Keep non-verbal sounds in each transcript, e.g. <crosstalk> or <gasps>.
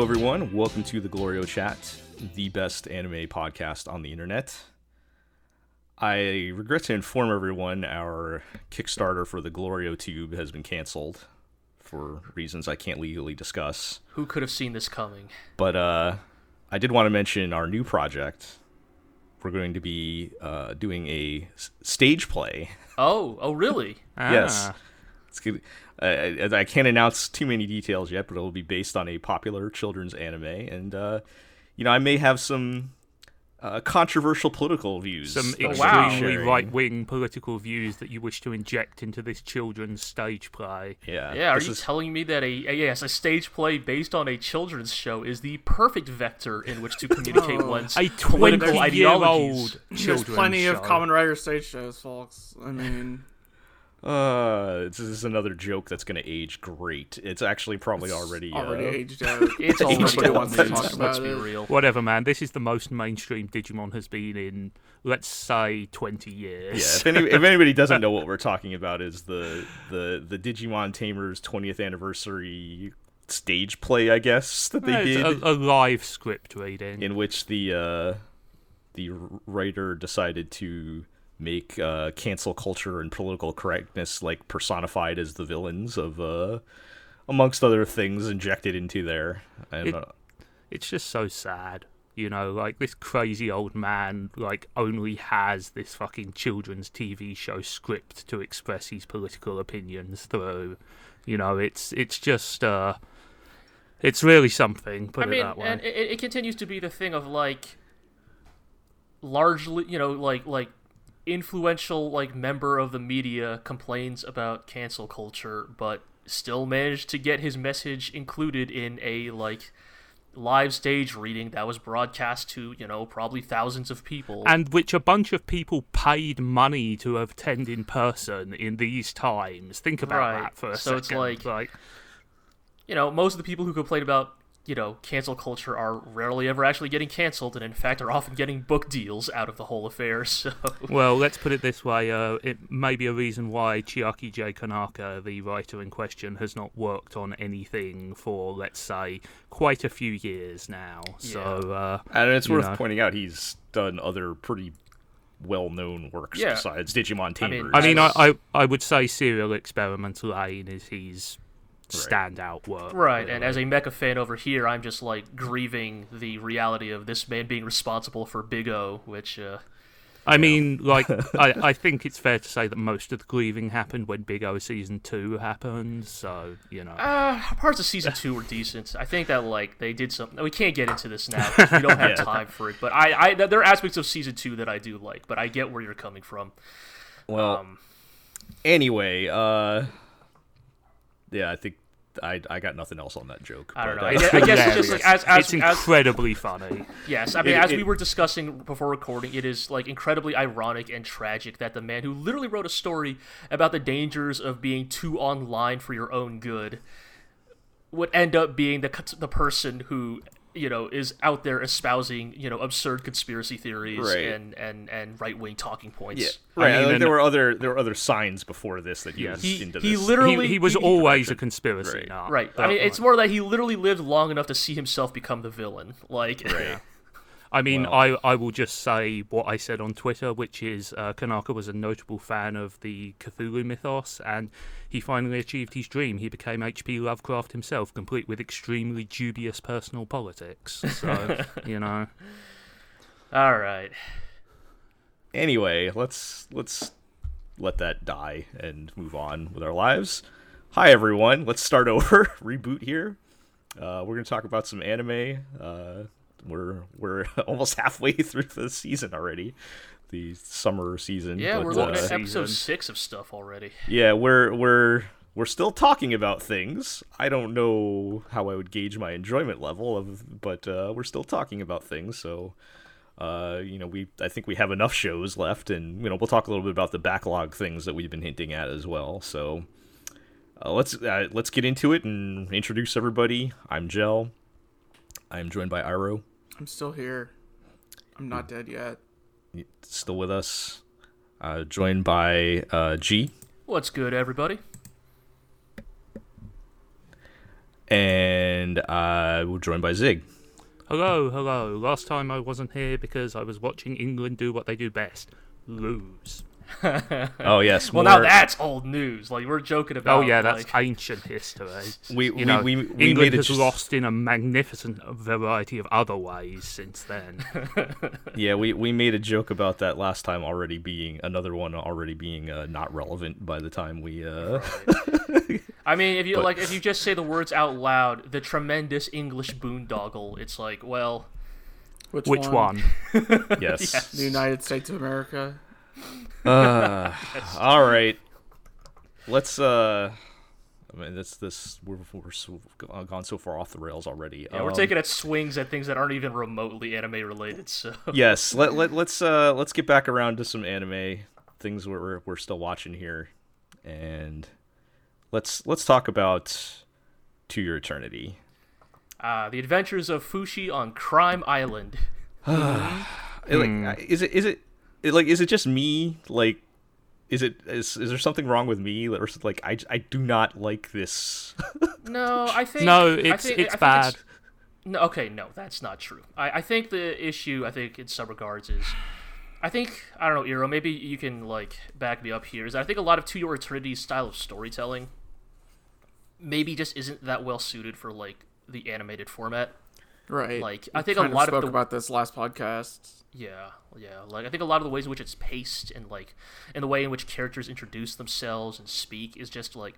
Hello, everyone. Welcome to the Glorio Chat, the best anime podcast on the internet. I regret to inform everyone our Kickstarter for the Glorio Tube has been canceled for reasons I can't legally discuss. Who could have seen this coming? But uh, I did want to mention our new project. We're going to be uh, doing a s- stage play. Oh, oh, really? <laughs> Yes. Ah. It's good. Uh, I can't announce too many details yet, but it'll be based on a popular children's anime, and uh, you know I may have some uh, controversial political views. Some that I'll be extremely sharing. right-wing political views that you wish to inject into this children's stage play. Yeah, Yeah, are this you is- telling me that a, a yes a stage play based on a children's show is the perfect vector in which to <laughs> communicate No. one's A political ideologies? twenty-year-old There's plenty show. of common writer stage shows, folks. I mean, uh, this is another joke that's going to age great. It's actually probably already already uh, aged out. <laughs> It's already Nobody old wants to news, talk Let's about be it. real. Whatever, man. This is the most mainstream Digimon has been in, let's say, twenty Yeah, years. if, any, if anybody doesn't know what <laughs> we're talking about, is the the the Digimon Tamers 20th anniversary stage play, I guess that they It's did. a, a live script reading. in which the uh, the writer decided to make uh, cancel culture and political correctness like personified as the villains of uh, amongst other things injected into there. And It- uh, it's just so sad. You know, like this crazy old man, like only has this fucking children's TV show script to express his political opinions through. You know, it's it's just uh, it's really something. Put I it mean, that way. and it, it continues to be the thing of like largely, you know, like like influential like member of the media complains about cancel culture, but still managed to get his message included in a like live stage reading that was broadcast to you know probably thousands of people. and which a bunch of people paid money to attend in person in these times. Think about Right. that for a So second. it's like- you know, most of the people who complain about, you know, cancel culture are rarely ever actually getting canceled, and in fact are often getting book deals out of the whole affair. <laughs> So, Well, let's put it this way: uh, it may be a reason why Chiaki J. Konaka, the writer in question, has not worked on anything for, let's say, quite a few years now. So, uh, and it's worth know. pointing out he's done other pretty well-known works Yeah. besides Digimon Tamers. mean, I mean, I, I, I would say Serial Experiment Lain is his standout work. right, and as a mecha fan over here, I'm just like grieving the reality of this man being responsible for Big O, which, uh, I mean, like, <laughs> I, I think it's fair to say that most of the grieving happened when Big O season two happened. So, you know. uh, parts of season two were decent. I think that like they did something. We can't get into this now. 'cause We don't have <laughs> Yeah. time for it. But I, I, there are aspects of season two that I do like. But I get where you're coming from. well, Um, anyway, uh, yeah, I think I I got nothing else on that joke. I don't but, know. uh, I guess, I guess <laughs> it's just like as as, it's as incredibly funny. Yes, I mean, It- as it- we were discussing before recording, it is like incredibly ironic and tragic that the man who literally wrote a story about the dangers of being too online for your own good would end up being the the person who you know is out there espousing you know absurd conspiracy theories Right. and and and right wing talking points. yeah, right. mean, like, and- there were other there were other signs before this that he was He into he this. literally He, he was he- always a conspiracy Right. nut. right. I But, mean, it's more that he literally lived long enough to see himself become the villain. Like, I mean, Well- I, I will just say what I said on Twitter, which is uh, Konaka was a notable fan of the Cthulhu mythos, and he finally achieved his dream. He became H.P. Lovecraft himself, complete with extremely dubious personal politics. <laughs> So, you know. all right. anyway, let's let's let that die and move on with our lives. Hi everyone, let's start over, <laughs> reboot here. Uh, we're gonna talk about some anime. Uh, we're we're <laughs> almost halfway through the season already, the summer season. Yeah, but, we're looking uh, at episode six of stuff already. yeah, we're we're we're still talking about things. I don't know how I would gauge my enjoyment level of, but uh, we're still talking about things. So, uh, you know, we I think we have enough shows left, and you know, we'll talk a little bit about the backlog things that we've been hinting at as well. So, uh, let's uh, let's get into it and introduce everybody. I'm Jell. I'm joined by Iro, I'm still here. I'm not dead yet. Still with us. Uh, joined by uh, G. What's good, everybody? and uh, we're joined by Zig. Hello, hello. Last time I wasn't here because I was watching England do what they do best lose. Oh <laughs> yes, Well, now that's old news. Like we're joking about. Oh, yeah, that's like, ancient history. we You we, know, we, we England has just- lost in a magnificent variety of other ways since then. <laughs> Yeah, we, we made a joke about that last time already being another one already being uh, not relevant by the time we uh I mean, if you <laughs> But- like, if you just say the words out loud, the tremendous English boondoggle. It's like, well, Which, Which one? yes. The United States of America. Uh, <laughs> all right. Let's uh I mean that's this we're we're so, gone so far off the rails already. yeah, we're Um, taking at swings at things that aren't even remotely anime related. So yes let, <laughs> let, let's uh let's get back around to some anime things we're, we're we're still watching here and let's let's talk about to your eternity uh, the Adventures of Fushi on Crime Island. <sighs> Uh, like is it is it, it like is it just me like is it is, is there something wrong with me or is it like I, I do not like this <laughs> No, I think No, it's think- it's I think bad. No, okay, no, that's not true. I, I think the issue, I think in some regards, is I think I don't know, Eero. Maybe you can like back me up here. Is I think a lot of To Your Eternity's style of storytelling maybe just isn't that well suited for like the animated format. Right. Like, I We think a lot of spoke the- about this last podcast. Yeah, yeah. Like I think a lot of the ways in which it's paced and like and the way in which characters introduce themselves and speak is just like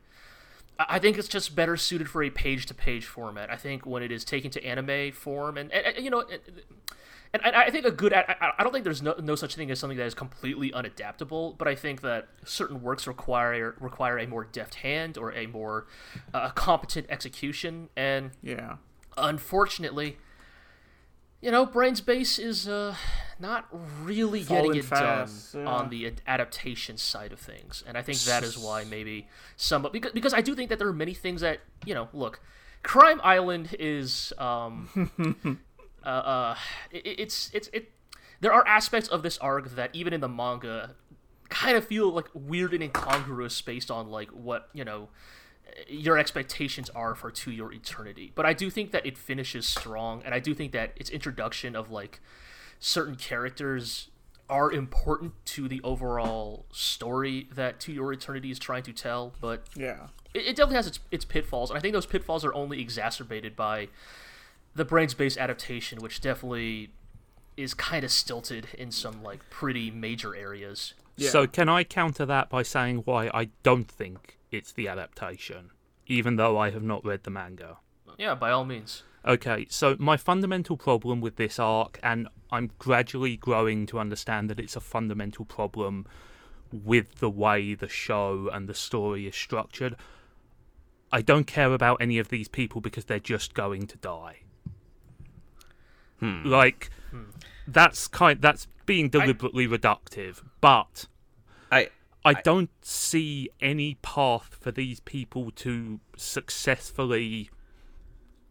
I I think it's just better suited for a page-to-page format. I think when it is taken to anime form, and, and, and, you know, and, and I I think a good. I, I- I don't think there's no, no such thing as something that is completely unadaptable, but I think that certain works require require a more deft hand or a more uh, competent execution, and Yeah. Unfortunately, you know, Brain's Base is uh, not really Falling getting it fast, done yeah. on the adaptation side of things, and I think that is why maybe some because because I do think that there are many things that you know. Look, Crime Island is um, <laughs> uh, uh it, it's it's it. There are aspects of this arc that even in the manga kind of feel like weird and incongruous based on like what you know your expectations are for to your eternity but i do think that it finishes strong and i do think that its introduction of like certain characters are important to the overall story that to your eternity is trying to tell but Yeah. it, it definitely has its, its pitfalls and i think those pitfalls are only exacerbated by the brains based adaptation which definitely is kind of stilted in some like pretty major areas Yeah. So can I counter that by saying why I don't think it's the adaptation, even though I have not read the manga? yeah by all means Okay, so my fundamental problem with this arc, and I'm gradually growing to understand that it's a fundamental problem with the way the show and the story is structured. I don't care about any of these people because they're just going to die. Hmm. Like hmm. that's kind that's being deliberately reductive, but I don't see any path for these people to successfully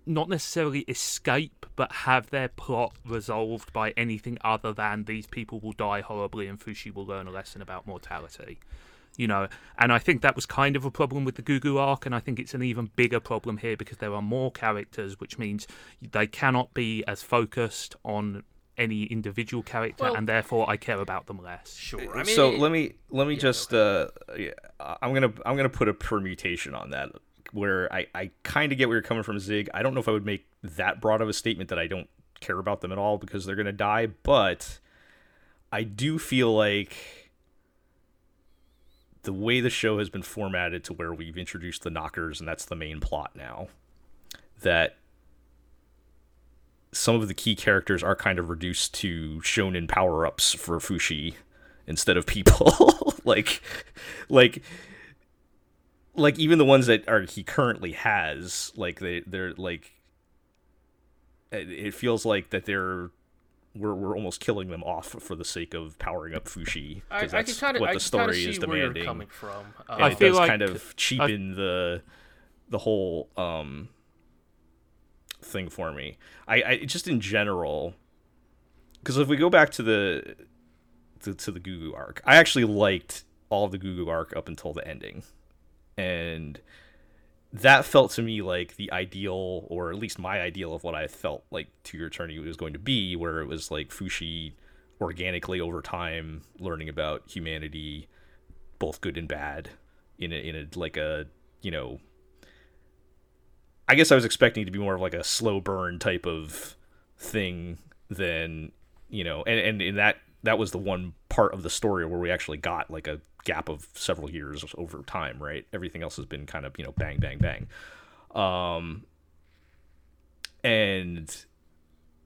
not necessarily escape but have their plot resolved by anything other than these people will die horribly and Fushi will learn a lesson about mortality. You know, and I think that was kind of a problem with the Gugu arc, and I think it's an even bigger problem here because there are more characters, which means they cannot be as focused on any individual character, Well- and therefore I care about them less. sure. I mean, so let me let me just uh yeah, i'm gonna i'm gonna put a permutation on that where i i kind of get where you're coming from zig. I don't know if i would make that broad of a statement that i don't care about them at all because they're gonna die but i do feel like the way the show has been formatted to where we've introduced the knockers and that's the main plot now that some of the key characters are kind of reduced to shonen power ups for Fushi instead of people. <laughs> like, like, like even the ones that are he currently has, like they they're like, it, it feels like that they're. We're, we're almost killing them off for the sake of powering up Fushi I, I because can that's kind of what the can story see is where you're demanding. coming from. And Uh, I it feel does like- kind of cheapen the the whole um thing for me. I, I just in general because if we go back to the to, to the Gugu arc, I actually liked all the Gugu arc up until the ending, and that felt to me like the ideal, or at least my ideal of what I felt like To Your Eternity was going to be, where it was like Fushi organically over time learning about humanity, both good and bad, in a in a like a you know. I guess I was expecting it to be more of like a slow burn type of thing than you know, and and in that that was the one part of the story where we actually got like a gap of several years over time, right? Everything else has been kind of, you know, bang, bang, bang. Um, and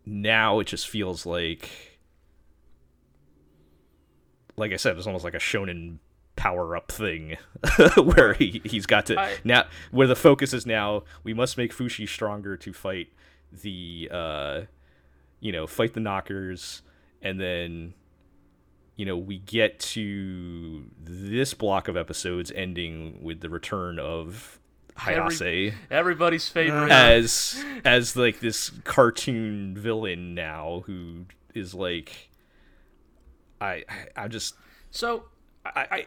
now it just feels like, like I said, it's almost like a shonen power up thing <laughs> where he, he's got to I- now where the focus is now we must make Fushi stronger to fight the uh you know fight the knockers and then you know we get to this block of episodes ending with the return of Hayase Everybody's favorite. as as like this cartoon villain now who is like I I, I just so I, I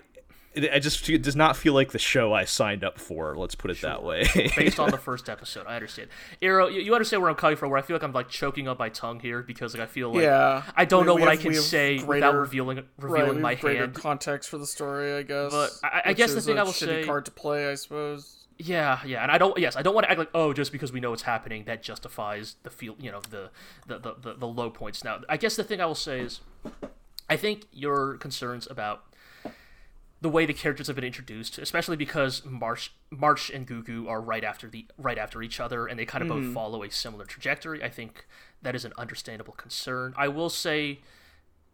it, I just it does not feel like the show I signed up for. Let's put it that way. based on the <laughs> first episode. I understand. Arrow, you, you understand where I'm coming from. Where I feel like I'm like choking up my tongue here because like I feel like yeah. I don't We- know we what I can we have say without greater- revealing right, revealing my have greater hand. context for the story, I guess. But I- I guess the is thing a I will shitty say- card to play, I suppose. Yeah, yeah, and I don't. Yes, I don't want to act like oh, just because we know it's happening, that justifies the feel. You know, the the, the the the low points. Now, I guess the thing I will say is, I think your concerns about the way the characters have been introduced, especially because March March and Gugu are right after the right after each other, and they kind of both mm-hmm. follow a similar trajectory. I think that is an understandable concern. I will say.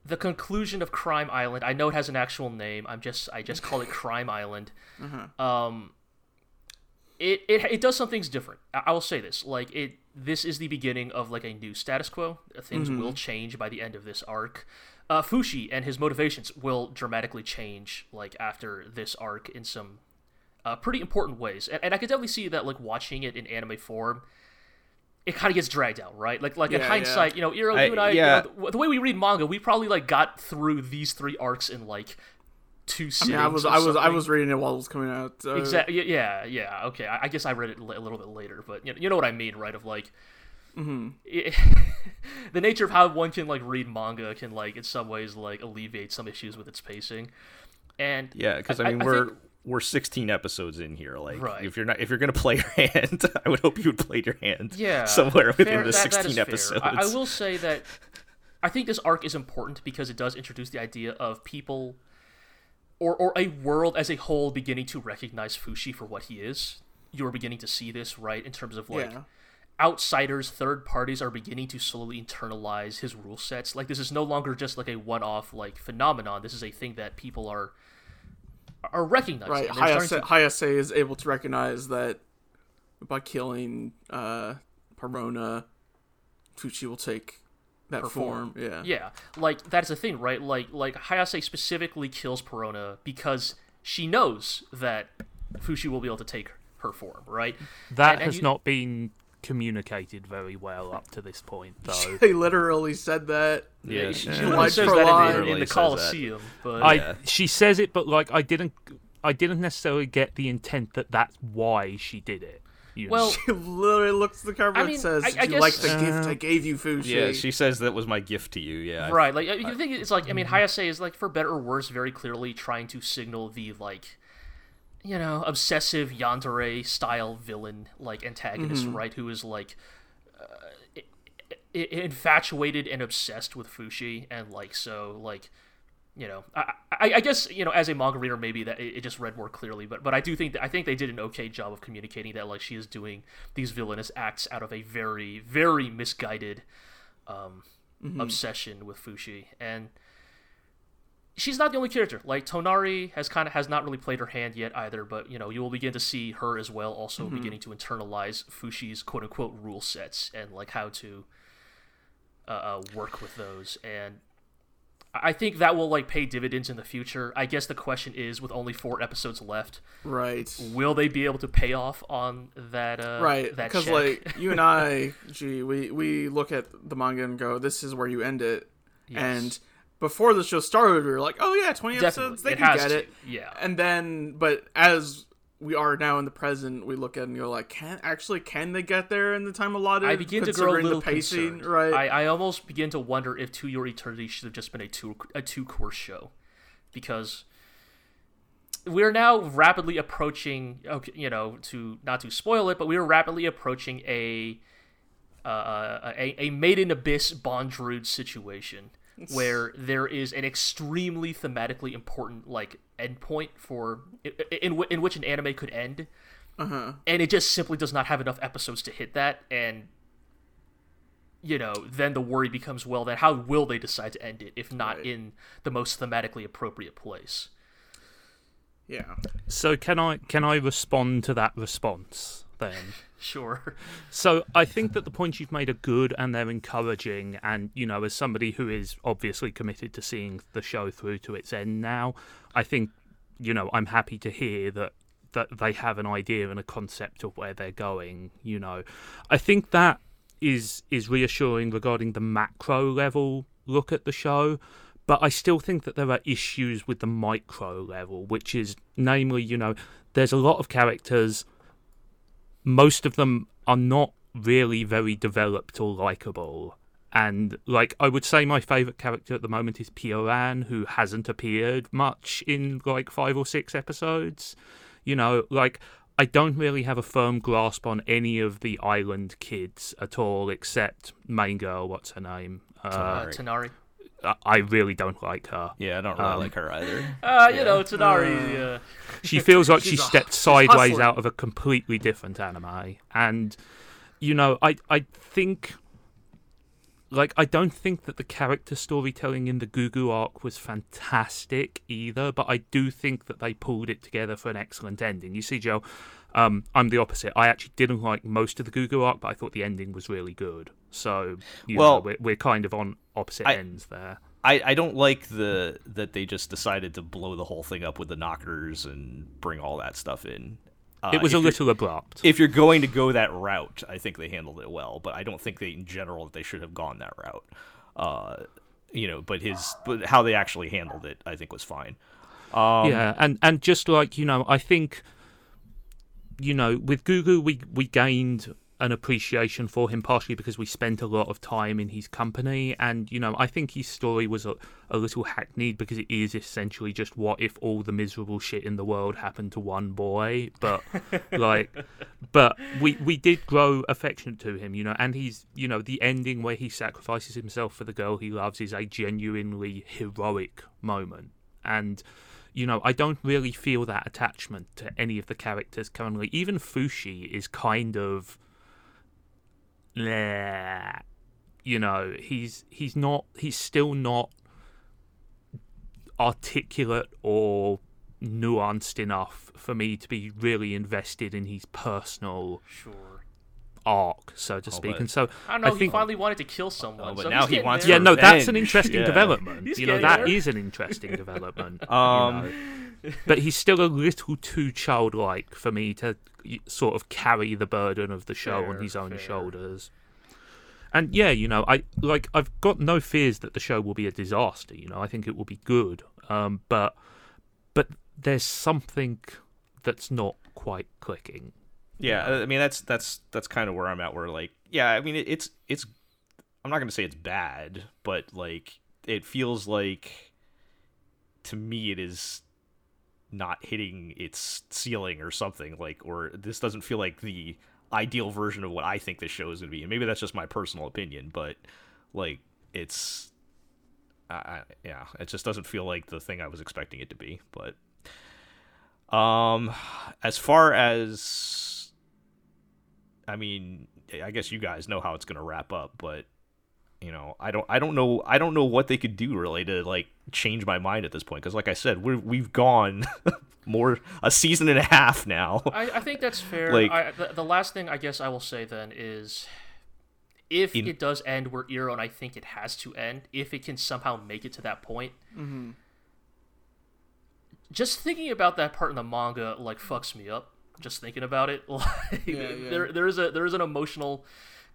The conclusion of Crime Island. I know it has an actual name. I'm just I just call it <laughs> Crime Island. Uh-huh. Um, it, it it does some things different. I, I will say this: like it, this is the beginning of like a new status quo. Things mm-hmm. will change by the end of this arc. Uh, Fushi and his motivations will dramatically change like after this arc in some uh, pretty important ways, and, and I can definitely see that like watching it in anime form. It kind of gets dragged out, right? Like, like in Yeah, hindsight, you know, Iro, I- you and I, yeah. you know, the, the way we read manga, we probably like got through these three arcs in like two I mean, I was, or I was, I was reading it while it was coming out. Uh, Exactly. Yeah. Yeah. Okay. I, I guess I read it a little bit later, but you know, you know what I mean, right? Of like, it- mm-hmm. <laughs> the nature of how one can like read manga can like in some ways like alleviate some issues with its pacing, and yeah, because I I- mean I we're think- we're 16 episodes in here. Like Right. if you're not if you're gonna play your hand, <laughs> I would hope you would play your hand. yeah, somewhere within the that- that 16 is fair. episodes. I, I will say that I think this arc is important because it does introduce the idea of people. Or, or a world as a whole beginning to recognize Fushi for what he is. You're beginning to see this, right, in terms of like Yeah. Outsiders, third parties are beginning to slowly internalize his rule sets. Like this is no longer just like a one-off like phenomenon. This is a thing that people are are recognizing. Right. and they're Hayase, to- Hayase is able to recognize that by killing uh, Parona, Fushi will take that Perform. form. Yeah. Yeah, like that's the thing, right? Like like Hayase specifically kills Parona because she knows that Fushi will be able to take her form, right? That And- and has you- not been communicated very well up to this point, though. <laughs> They literally said that. yeah, she, yeah. she lied literally says for that in, line. the- in the says Coliseum, but I Yeah. she says it, but like I didn't, I didn't necessarily get the intent that that's why she did it. You know? well, She literally looks at the cover I and mean, says, I- "Do I you like guess- the gift I gave you, Fushi?" Yeah, she says that was my gift to you. Yeah, right like the thing is like i Mm-hmm. mean hayase is like for better or worse very clearly trying to signal the like you know obsessive yandere style villain like antagonist Mm-hmm. right who is like uh, i- i- infatuated and obsessed with fushi and like so like you know I, I i guess you know as a manga reader maybe that it, it just read more clearly but but i do think that i think they did an okay job of communicating that like she is doing these villainous acts out of a very very misguided um obsession with Fushi, and she's not the only character. Like Tonari has kind of has not really played her hand yet either, but you know you will begin to see her as well, also beginning to internalize Fushi's quote unquote rule sets and like how to uh, uh, work with those. And I I think that will like pay dividends in the future. I guess the question is, with only four episodes left, right. will they be able to pay off on that? Uh, Right, because like you and <laughs> I, gee, we we look at the manga and go, "This is where you end it." And before the show started, we were like, "Oh yeah, twenty Definitely, episodes, they it can get to. it." Yeah. And then, but as we are now in the present, we look at it and you're like, can actually can they get there in the time allotted? I begin to grow a little pacing, concerned. right? I, I almost begin to wonder if To Your Eternity should have just been a two a two course show, because we're now rapidly approaching. Okay, you know, to not to spoil it, but we are rapidly approaching a uh, a, a made in abyss Bondrewd situation where there is an extremely thematically important like endpoint for in, in, in which an anime could end uh-huh. and it just simply does not have enough episodes to hit that and you know then the worry becomes well then how will they decide to end it if not Right. in the most thematically appropriate place Yeah. So can I can I respond to that response then? <laughs> sure <laughs> So I think that the points you've made are good and they're encouraging. And you know, as somebody who is obviously committed to seeing the show through to its end now, I think you know I'm happy to hear that that they have an idea and a concept of where they're going. You know, I think that is is reassuring regarding the macro level look at the show. But I still think that there are issues with the micro level, which is namely, you know, there's a lot of characters most of them are not really very developed or likable. And like I would say my favourite character at the moment is Pioran, who hasn't appeared much in like five or six episodes. You know, like I don't really have a firm grasp on any of the island kids at all, except main girl, what's her name? Uh, uh, Tonari. Tonari I- I really don't like her. Yeah, I don't really Um, like her either. <laughs> uh you know Tonari uh, She feels like she She's a- stepped <laughs> sideways out of a completely different anime. And you know, I I think like I don't think that the character storytelling in the Gugu arc was fantastic either, but I do think that they pulled it together for an excellent ending. You see, Joe, um, I'm the opposite. I actually didn't like most of the Gugu arc, but I thought the ending was really good. So, Well, know, we're, we're kind of on opposite I- ends there. I, I don't like the that they just decided to blow the whole thing up with the knockers and bring all that stuff in. Uh, It was a little abrupt. If you're going to go that route, I think they handled it well, but I don't think they, in general, that they should have gone that route. Uh, you know, but his, but how they actually handled it, I think was fine. Um, yeah, and and just like you know, I think you know with Gugu we we gained an appreciation for him partially because we spent a lot of time in his company, and you know I think his story was a, a little hackneyed because it is essentially just what if all the miserable shit in the world happened to one boy, but <laughs> like, but we we did grow affectionate to him, you know, and he's you know the ending where he sacrifices himself for the girl he loves is a genuinely heroic moment, and you know, I don't really feel that attachment to any of the characters currently. Even Fushi is kind of. You know, he's he's not he's still not articulate or nuanced enough for me to be really invested in his personal sure arc, so to speak. but- And so I don't know I he think finally wanted to kill someone Oh, but so now he wants there. yeah, no, that's an interesting yeah. development. He's you know, getting that there. is an interesting <laughs> development. you Um, know. but he's still a little too childlike for me to y- sort of carry the burden of the show on his own fair. shoulders. And yeah, you know, I like I've got no fears that the show will be a disaster. You know, I think it will be good. Um, but but there's something that's not quite clicking. Yeah, I mean that's that's that's kind of where I'm at. Where like, yeah, I mean it, it's it's. I'm not gonna say it's bad, but like it feels like to me it is not hitting its ceiling or something like, or this doesn't feel like the ideal version of what I think this show is gonna be. And maybe that's just my personal opinion, but like it's. I, I, yeah, it just doesn't feel like the thing I was expecting it to be. But um, as far as I mean, I guess you guys know how it's gonna wrap up, but you know, I don't, I don't know, I don't know what they could do really to like change my mind at this point. Because like I said, we're we've gone <laughs> more a season and a half now. I, I think that's fair. Like- I, the, the last thing I guess I will say then is if In- it does end where Eero, and I think it has to end, if it can somehow make it to that point, mm-hmm. just thinking about that part in the manga like fucks me up. Just thinking about it, <laughs> like Yeah, yeah. there there is a there is an emotional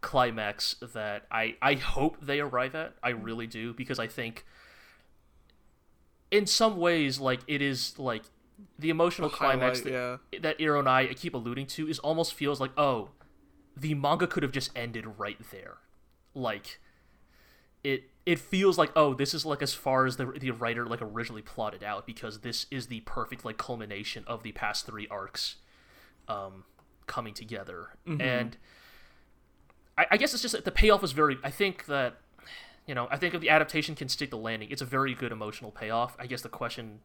climax that I I hope they arrive at. I really do because I think in some ways like it is like the emotional climax highlight, that, that Iro and I keep alluding to is almost feels like oh, the manga could have just ended right there, like it it feels like oh this is like as far as the the writer like originally plotted out because this is the perfect like culmination of the past three arcs, um, coming together and. I, I guess it's just that the payoff was very. I think that, you know, I think if the adaptation can stick the landing, it's a very good emotional payoff. I guess the question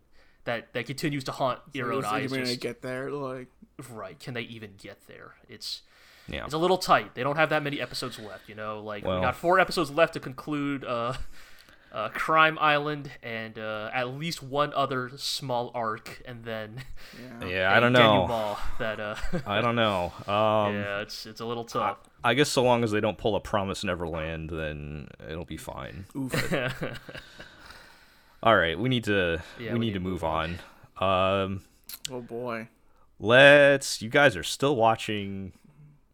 that that continues to haunt your own eyes. Is gonna just get there, like right. Can they even get there? It's Yeah. it's a little tight. They don't have that many episodes left. You know, like Well- we got four episodes left to conclude. Uh, uh, Crime Island and uh, at least one other small arc, and then yeah. Yeah, I a don't know. That uh, <laughs> I don't know. Um, <laughs> yeah, it's it's a little tough. I guess so long as they don't pull a Promise Neverland, then it'll be fine. <laughs> All right, we need to Yeah, we, need, to move on. Um, Oh boy. let's. You guys are still watching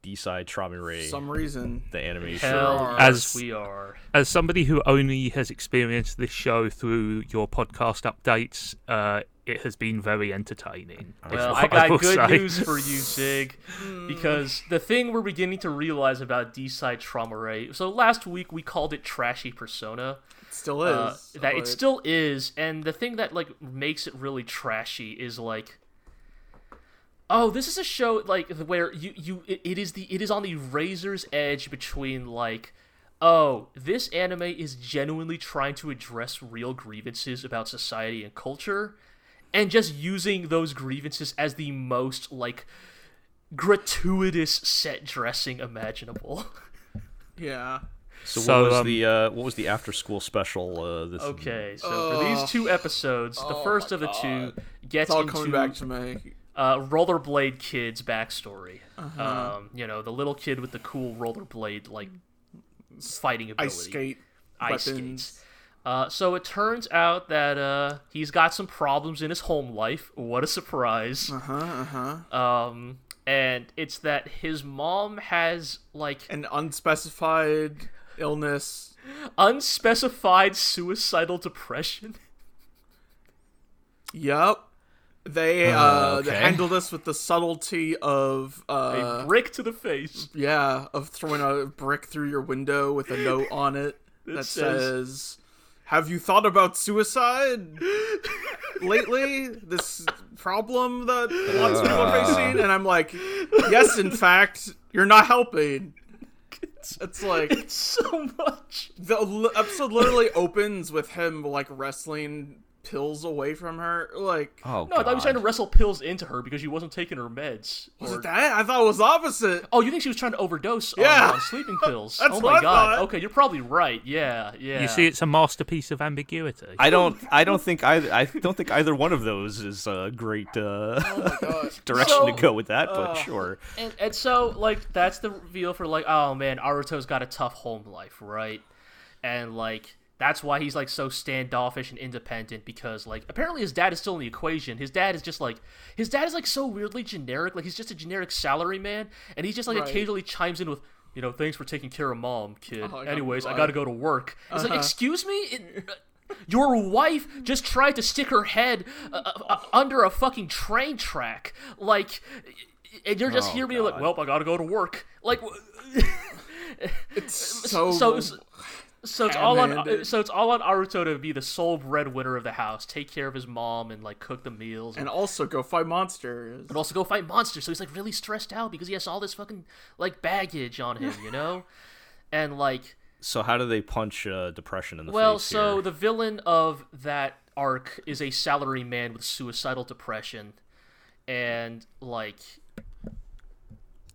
D_Cide Traumerei, For some reason. the animation. Hell As- we are. As somebody who only has experienced this show through your podcast updates, uh, it has been very entertaining. is Well, I got will good say. news for you, Zig, <laughs> because the thing we're beginning to realize about D_Cide Traumerei. So last week we called it trashy persona. It still is. Uh, that it still is, and the thing that like makes it really trashy is like, oh, this is a show like where you you it, it is the it is on the razor's edge between like. Oh, this anime is genuinely trying to address real grievances about society and culture, and just using those grievances as the most like gratuitous set dressing imaginable. <laughs> Yeah. So, So, what was um, the uh, what was the after school special? Uh, this Okay, so for these two episodes, the Oh first of the two gets It's all into coming back to me. Uh, Rollerblade Kid's backstory. Uh-huh. Um, you know, the little kid with the cool rollerblade like fighting ability, Ice skate. ice weapons. skates. Uh, so it turns out that uh, he's got some problems in his home life. What a surprise! Uh huh. Uh huh. Um, and it's that his mom has like An unspecified illness. unspecified suicidal depression. <laughs> Yup. They Uh, uh, they okay. handle this with the subtlety of A uh brick to the face. yeah of throwing a brick through your window with a note <laughs> on it that says- says, "Have you thought about suicide <laughs> lately? This problem that lots of people are facing." And I'm like, "Yes, in fact, you're not helping." It's like <laughs> It's so much. the episode literally opens with him like wrestling pills away from her. Like, Oh No, I thought he was trying to wrestle pills into her because she wasn't taking her meds. was Or- it that? I thought it was opposite. Oh, you think she was trying to overdose Yeah. on sleeping <laughs> pills? That's oh what my I god. thought. Okay, you're probably right. Yeah, yeah. You see, it's a masterpiece of ambiguity. I <laughs> don't. I don't think either. I don't think either one of those is a great uh, <laughs> direction So, to go with that. But sure. and, and so like that's the reveal for like oh man Aruto's got a tough home life right and like that's why he's like so standoffish and independent because like apparently his dad is still in the equation. His dad is just like his dad is like so weirdly generic. Like he's just a generic salary man and he just like Right. occasionally chimes in with you know thanks for taking care of mom kid. Oh, I anyways i gotta go to work. It's like Uh-huh. excuse me? It- <laughs> your wife just tried to stick her head uh, uh, uh, under a fucking train track. Like and you're just Oh, here being like well i gotta go to work. Like <laughs> It's so, so so it's all on Ham-handed. so it's all on Aruto to be the sole breadwinner of the house, take care of his mom and like cook the meals and, and also go fight monsters. and also go fight monsters. So he's like really stressed out because he has all this fucking like baggage on him, you know? <laughs> and like So how do they punch uh, depression in the well, face? Well, so here? the villain of that arc is a salary man with suicidal depression and like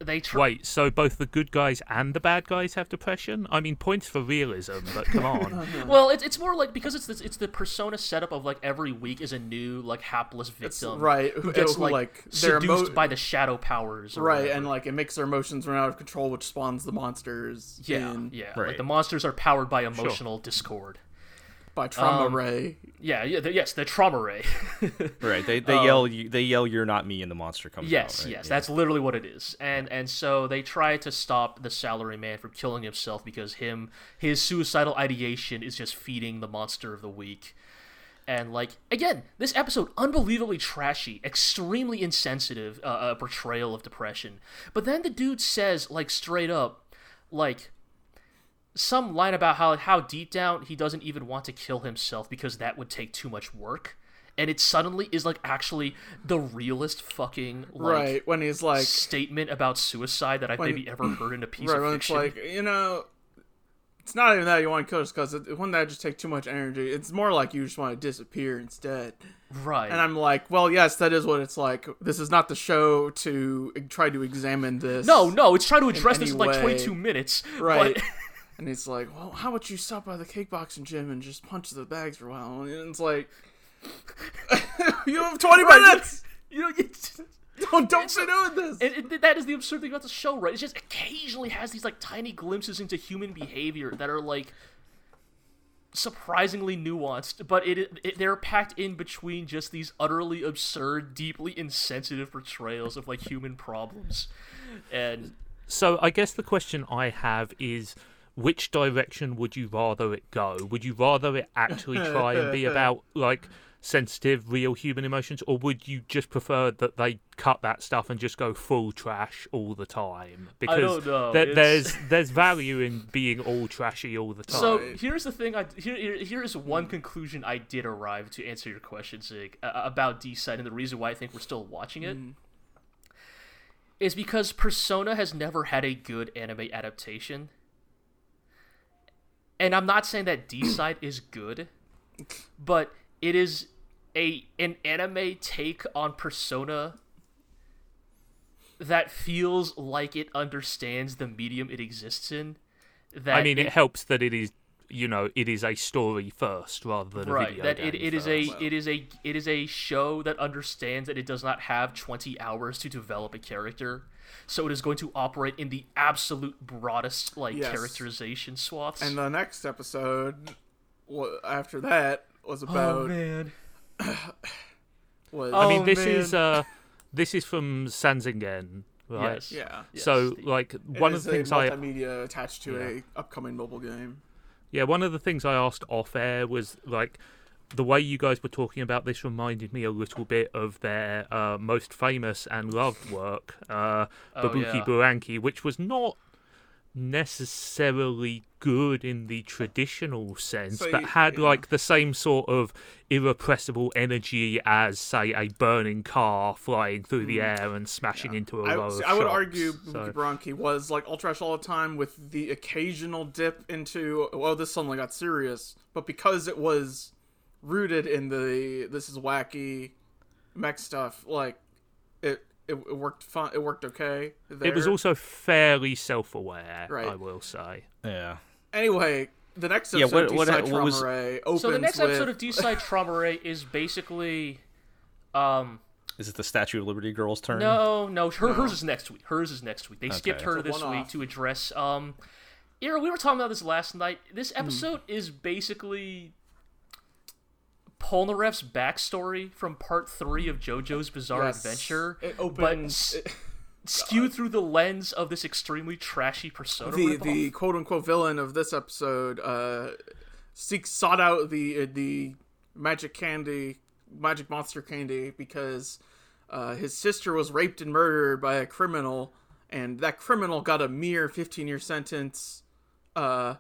they try Wait, so both the good guys and the bad guys have depression? I mean, points for realism, but come on. <laughs> <laughs> Well, it's, it's more like because it's this, it's the persona setup of like every week is a new like hapless victim, right, Who who- gets who, like, like, their seduced emo- by the shadow powers, or right, whatever. and like it makes their emotions run out of control, which spawns the monsters. yeah, in, yeah, like Right. the monsters are powered by emotional discord. By trauma Um, ray. Yeah, yeah, the, yes, the trauma ray. <laughs> right, they they yell you- they yell you're not me and the monster comes um, yes, out. right? yes, Yeah. that's literally what it is, and and so they try to stop the salary man from killing himself because him his suicidal ideation is just feeding the monster of the week. And like again, this episode unbelievably trashy, extremely insensitive uh, uh, portrayal of depression. But then the dude says like straight up, like some line about how how deep down he doesn't even want to kill himself because that would take too much work. And it suddenly is like actually the realest fucking like right when he's like statement about suicide that I've When- maybe ever heard in a piece right of when it's fiction. like you know it's not even that you want to kill us because it, wouldn't that just take too much energy it's more like you just want to disappear instead right. and i'm like well yes that is what it's like this is not the show to try to examine this no, no, it's trying to address this in like way. 22 minutes. right But, and he's like well how about you stop by the kickboxing gym and just punch the bags for a while? And it's like <laughs> you have 20 minutes. you know, it's, <laughs> don't don't be doing this. It, it, that is the absurd thing about the show, right? It just occasionally has these like tiny glimpses into human behavior that are like surprisingly nuanced, but it, it they're packed in between just these utterly absurd, deeply insensitive portrayals of like human problems, and So I guess the question I have is which direction would you rather it go? Would you rather it actually try and be <laughs> about like sensitive, real human emotions, or would you just prefer that they cut that stuff and just go full trash all the time? Because don't know, there- there's there's value in being all trashy all the time. So here's the thing. I here, here here is one conclusion I did arrive to answer your question, Zig, uh, about D_Cide, and the reason why I think we're still watching it is because Persona has never had a good anime adaptation. And I'm not saying that D <clears throat> side is good, but it is a an anime take on Persona that feels like it understands the medium it exists in. That I mean, it helps that it is you know it is a story first rather than a right video that it, it is a it is a it is a show that understands that it does not have 20 hours to develop a character so it is going to operate in the absolute broadest like Yes. characterization swaths and the next episode after that was oh about man <clears throat> was I mean, Oh, this man. is uh, this is from Sanzigen, right? yes yeah so, Yes, the- like, It one of the things I a multimedia attached to Yeah. a upcoming mobile game. yeah, one of the things I asked off air was like the way you guys were talking about this reminded me a little bit of their uh, most famous and loved work, uh, Oh, Bubuki yeah. Buranki, which was not necessarily good in the traditional sense, So but had yeah. like the same sort of irrepressible energy as, say, a burning car flying through the air and smashing into a. I, row see, I would argue So- Buranki was like all trash all the time with the occasional dip into well this suddenly got serious, but because it was rooted in the this is wacky mech stuff, like it it, it worked fun. It worked okay. There. It was also fairly self-aware, Right. I will say. Yeah. anyway. The next Yeah, episode, what- what- D_Cide what was- opens so the next with, episode of D_Cide Traumerei is basically um Is it the Statue of Liberty girl's turn? no no her, hers is next week hers is next week they skipped her this week one-off. to address um Ira, we were talking about this last night. This Hmm. episode is basically Polnareff's backstory from part three of JoJo's Bizarre Yes. Adventure, It but opens. s- skewed <laughs> through the lens of this extremely trashy Persona the ripoff. the quote unquote villain of this episode uh seeks sought out the uh, the magic candy magic monster candy because uh, his sister was raped and murdered by a criminal and that criminal got a mere 15 year sentence uh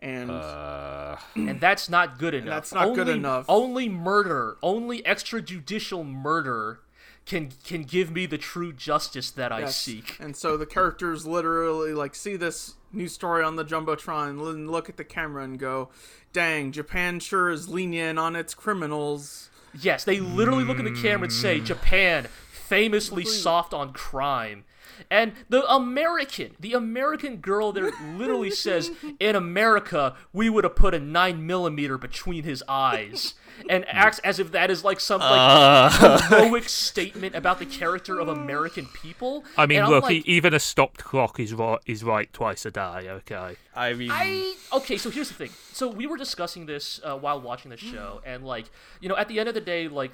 and Uh, and that's not good enough. that's not good enough. Only murder, only extrajudicial murder can can give me the true justice that I seek. And so the characters literally like see this news story on the jumbotron, and look at the camera, and go, "Dang, Japan sure is lenient on its criminals." Yes, they literally look in the camera and say, Japan, famously soft on crime. And the American, the American girl there literally says, <laughs> in America, we would have put a 9 millimeter between his eyes. And acts as if that is like some like uh, heroic statement about the character of American people. I mean, look, like, e- even a stopped clock is right is right twice a day. Okay. I mean, I okay. So here's the thing. So we were discussing this uh, while watching the show, <gasps> and like you know, at the end of the day, like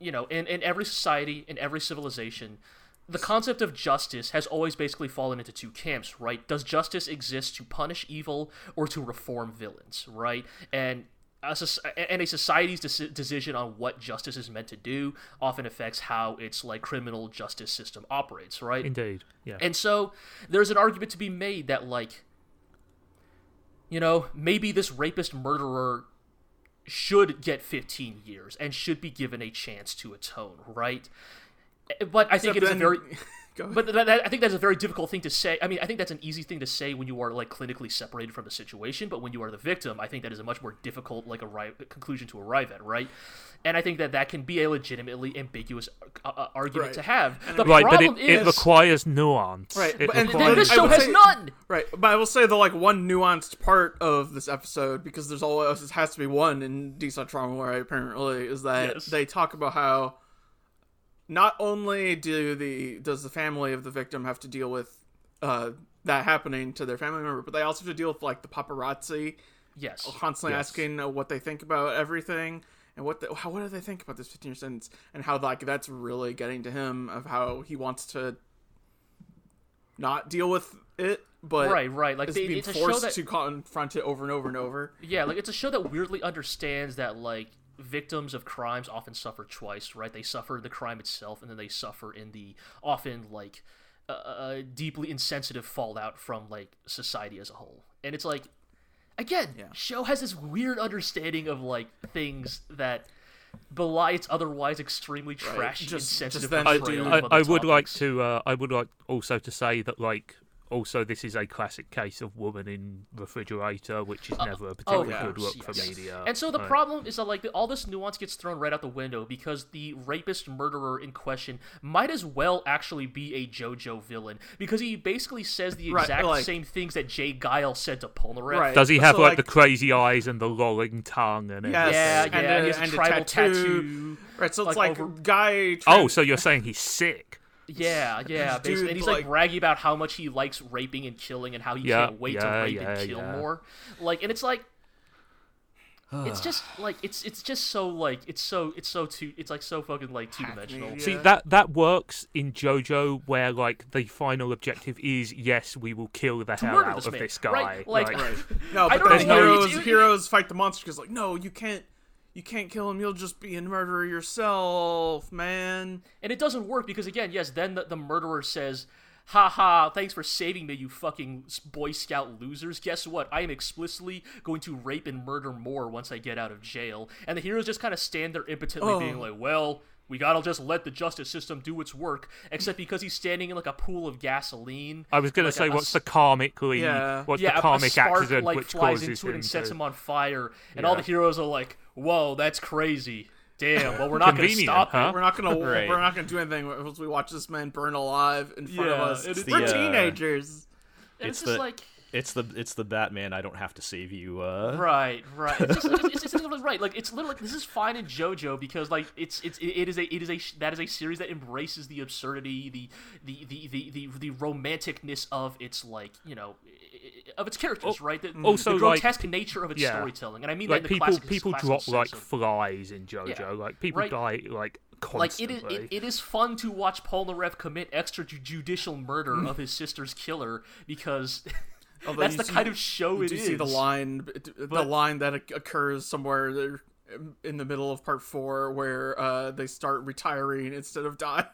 you know, in in every society, in every civilization, the concept of justice has always basically fallen into two camps, right? Does justice exist to punish evil or to reform villains, right? And a, and a society's deci- decision on what justice is meant to do often affects how its like criminal justice system operates, right? Indeed. Yeah. And so there's an argument to be made that like you know, maybe this rapist murderer should get 15 years and should be given a chance to atone, right? But I think it is a very <laughs> but that, that- I think that's a very difficult thing to say. I mean, I think that's an easy thing to say when you are like clinically separated from the situation, but when you are the victim, I think that is a much more difficult like arri- conclusion to arrive at, right? And I think that that can be a legitimately ambiguous uh, uh, argument Right. to have. The right, but problem it, is it requires nuance. Right, It and- requires- this show has say- none. Right, but I will say the like one nuanced part of this episode because there's always it has to be one in D_Cide Traumerei where I apparently is that Yes. they talk about how not only do the does the family of the victim have to deal with uh, that happening to their family member, but they also have to deal with like the paparazzi Yes. constantly Yes. asking uh, what they think about everything and what the, how what do they think about this 15 year sentence and how like that's really getting to him of how he wants to not deal with it but Right, right. Like is they, being it's forced that to confront it over and over and over. Yeah, like it's a show that weirdly understands that like victims of crimes often suffer twice, right? They suffer the crime itself, and then they suffer in the often like uh, uh, deeply insensitive fallout from like society as a whole. And it's like, again, Yeah. show has this weird understanding of like things that belie its otherwise extremely trashy, Just- insensitive just then portrayal do- I, I would like to. Uh, I would like also to say that like. Also, this is a classic case of woman in refrigerator, which is uh, never a oh, particularly yeah. good look Yes, for yes. media. And so the Right. problem is that like all this nuance gets thrown right out the window because the rapist murderer in question might as well actually be a JoJo villain because he basically says the Right, exact like- same things that J. Geil said to Polnareff. Right. Does he have So, like, like- the crazy eyes and the lolling tongue and Yes. Yeah, everything? yeah, And a- he has a and a tribal tattoo. tattoo. Right, so it's like, like, over- guy. Oh, so you're saying he's sick? Yeah, yeah, Dude, basically. And he's like, like- bragging about how much he likes raping and killing and how he Yeah, can't wait yeah, to rape yeah, and kill yeah. more. Like, and it's like, it's just <sighs> like it's it's just so like it's so it's so two it's like so fucking like two dimensional. Hackneyed, See that that works in JoJo, where like the final objective is yes, we will kill the hell out this of man, this guy. right? Like- Right. <laughs> <laughs> No, but then <laughs> heroes you- you- heroes fight the monster because like, no, you can't. You can't kill him. You'll just be a murderer yourself, man. And it doesn't work because again, yes, then the, the murderer says, "Ha ha! Thanks for saving me, you fucking Boy Scout losers. Guess what? I am explicitly going to rape and murder more once I get out of jail." And the heroes just kind of stand there impotently, Oh. being like, "Well." We gotta just let the justice system do its work, except because he's standing in like a pool of gasoline. I was gonna like say, a- a what's the karmically, Yeah. what's yeah, the a- a karmic spark accident like which flies causes into it him and sets to... him on fire, and all the heroes are like, "Whoa, that's crazy! Damn, well, we're not gonna stop huh? it." We're not gonna. <laughs> Right. We're not gonna do anything once we watch this man burn alive in front Yeah, of us. it is- We're the, uh, teenagers. And It's it's just the- like. It's the it's the Batman. I don't have to save you. Uh, Right, right. It's, just, it's, it's, it's right. Like it's literally this is fine in JoJo because like it's it's it is a it is a that is a series that embraces the absurdity, the the the the the, the romanticness of its like you know of its characters, right? The, also, the like- nature of its yeah. storytelling, and I mean Like that in the people, classic, people drop like of- flies in JoJo. Yeah, Like people right. die like Constantly. like it is it, it is fun to watch Polnareff commit extrajudicial murder Mm. of his sister's killer because <laughs> Although that's the see- kind of show You it do is. see the line, the line that occurs somewhere in the middle of part four, where uh, they start retiring instead of <laughs> dying.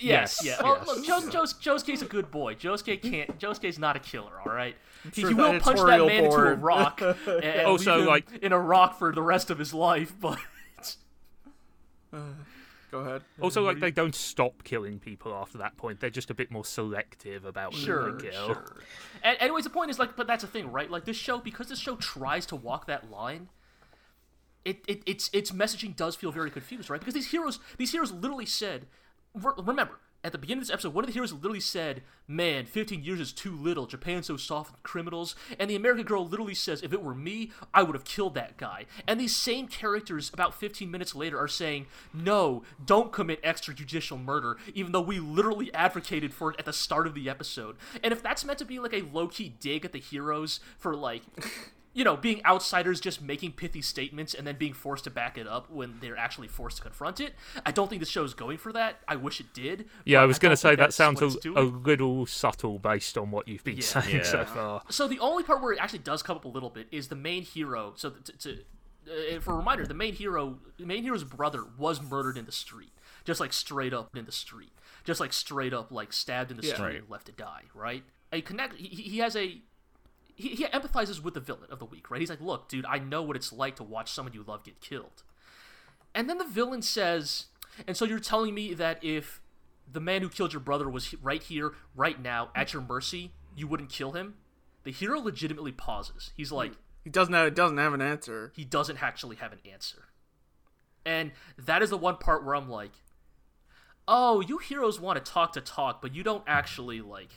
Yes, Yes, yeah. Well, yes. look, Joe, Joe's, Josuke's a good boy. Josuke can't. Josuke's not a killer. All right. He, sure he will punch that editorial man into a <laughs> rock and, and Also, leave him like- in a rock for the rest of his life. <laughs> But Go ahead. Also, like they don't stop killing people after that point. They're just a bit more selective about who sure, they kill. sure. And, anyways, the point is like, but that's the thing, right? Like this show, because this show tries to walk that line. It, it its its messaging does feel very confused, right? Because these heroes these heroes literally said, remember at the beginning of this episode, one of the heroes literally said, "Man, 15 years is too little. Japan's so soft with criminals." And the American girl literally says, "If it were me, I would have killed that guy." And these same characters, about 15 minutes later, are saying, "No, don't commit extrajudicial murder," even though we literally advocated for it at the start of the episode. And if that's meant to be like a low key dig at the heroes for like you know, being outsiders just making pithy statements and then being forced to back it up when they're actually forced to confront it. I don't think the show's going for that. I wish it did. Yeah, I was going to say that sounds a, a little subtle based on what you've been Yeah. saying so far. So the only part where it actually does come up a little bit is the main hero. So to, to uh, for a reminder, the main hero, the main hero's brother was murdered in the street, just like straight up in the street, just like straight up like stabbed in the Yeah. street Right. and left to die. Right? A connect. He, he has a. He, he empathizes with the villain of the week, right? He's like, "Look, dude, I know what it's like to watch someone you love get killed." And then the villain says, "And so you're telling me that if the man who killed your brother was right here, right now, at your mercy, you wouldn't kill him?" The hero legitimately pauses. He's like, He doesn't have, doesn't have an answer. he doesn't actually have an answer. And that is the one part where I'm like, oh, you heroes want to talk to talk, but you don't actually like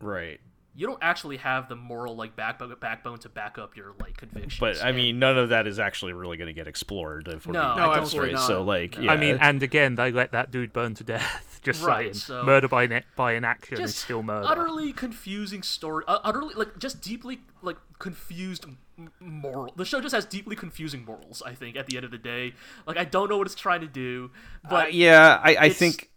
Right. You don't actually have the moral like backbone backbone to back up your like convictions. But I And- mean, none of that is actually really going to get explored. If we're No, being No, honest, absolutely right? not. So, like, yeah. I mean, and again, they let that dude burn to death. <laughs> Just Right, saying, so- murder by ne- by inaction is just still murder. utterly confusing story, uh, utterly like just deeply like confused m- moral. The show just has deeply confusing morals. I think at the end of the day, like I don't know what it's trying to do, but Uh, yeah, I, I think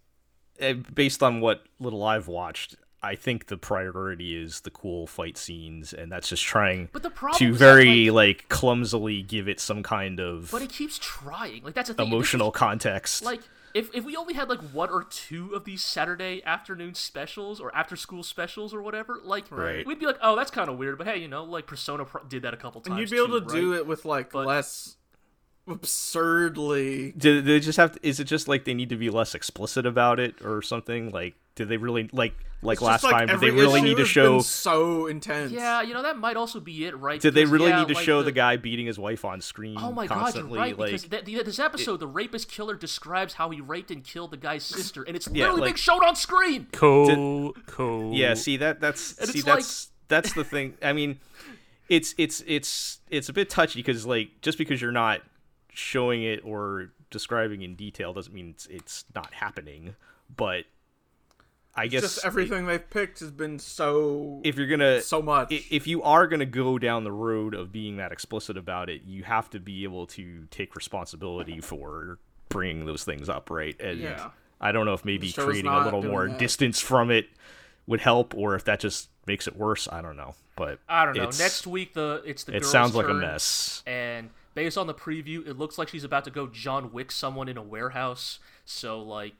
uh, based on what little I've watched, I think the priority is the cool fight scenes, and that's just trying But the problem to is that, very like- like, clumsily give it some kind of but it keeps trying. Like that's a thing. This is- emotional context. like if, if we only had like one or two of these Saturday afternoon specials or after school specials or whatever, like Right. we'd be like, oh, that's kind of weird. But hey, you know, like Persona pro- did that a couple times. And you'd be able too, to do it with like But- less absurdly. do they just have? To, is it just like they need to be less explicit about it or something? Like, do they really like like It's last like, time? Did they really need to show? so intense. Yeah, you know that might also be it, right? Did they really yeah, need to like show the, guy beating his wife on screen? Oh my god, you're constantly? right. Like, Because th- th- this episode, the rapist killer describes how he raped and killed the guy's sister, and it's Yeah, literally like- being shown on screen. Cool, cool. Yeah, see that that's And see it's like- that's that's the thing. I mean, it's it's it's it's a bit touchy because like just because you're not showing it or describing in detail doesn't mean it's it's not happening. But I guess Just everything they've picked has been so if you're gonna so much. if you are gonna go down the road of being that explicit about it, you have to be able to take responsibility for bringing those things up, right? And Yeah. I don't know if maybe creating a little more that. distance from it would help, or if that just makes it worse. I don't know, but I don't know. Next week, the it's the it sounds like a mess. and based on the preview, it looks like she's about to go John Wick someone in a warehouse. So like,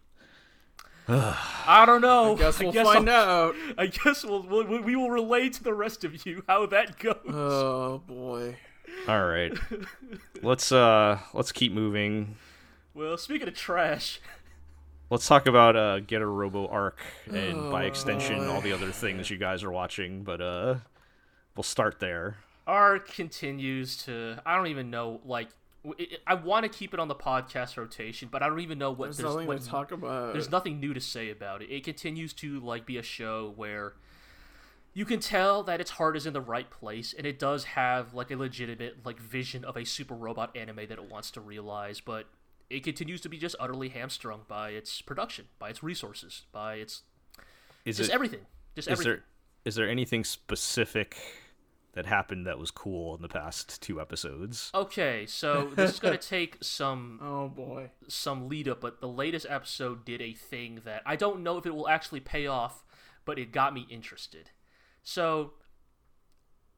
<sighs> I don't know. I guess we'll <laughs> I guess find I'll- out. <laughs> I guess we'll, we'll we will relay to the rest of you how that goes. Oh boy. All right, <laughs> let's uh let's keep moving. well, speaking of trash, Let's talk about uh Getter Robo Arc and by Oh, extension boy. all the other things you guys are watching, but uh we'll start there. Arc continues to. I don't even know. Like, I want to keep it on the podcast rotation, but I don't even know what There's there's. nothing what- to talk about. there's nothing new to say about it. It continues to like be a show where you can tell that its heart is in the right place, and it does have like a legitimate like vision of a super robot anime that it wants to realize, but it continues to be just utterly hamstrung by its production, by its resources, by its Is just it everything, just is everything. there is there anything specific that happened that was cool in the past two episodes? Okay, so this is gonna <laughs> take some Oh boy. some lead up, but the latest episode did a thing that I don't know if it will actually pay off, but it got me interested. So,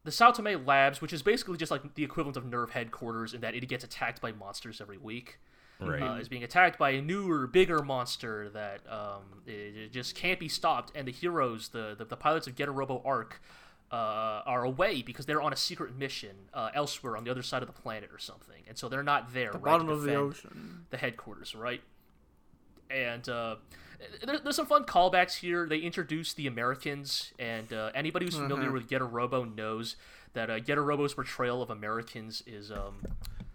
the Saotome Labs, which is basically just like the equivalent of NERV headquarters in that it gets attacked by monsters every week, Right. uh, is being attacked by a newer, bigger monster that um, it, it just can't be stopped. And the heroes, the the, the pilots of Getter Robo Arc, uh, are away because they're on a secret mission uh, elsewhere on the other side of the planet or something, and so they're not there. The right, bottom of the ocean. the headquarters, right? And uh, there, there's some fun callbacks here. They introduce the Americans, and uh, anybody who's familiar Uh-huh. with Getter Robo knows that uh, Getter Robo's portrayal of Americans is um.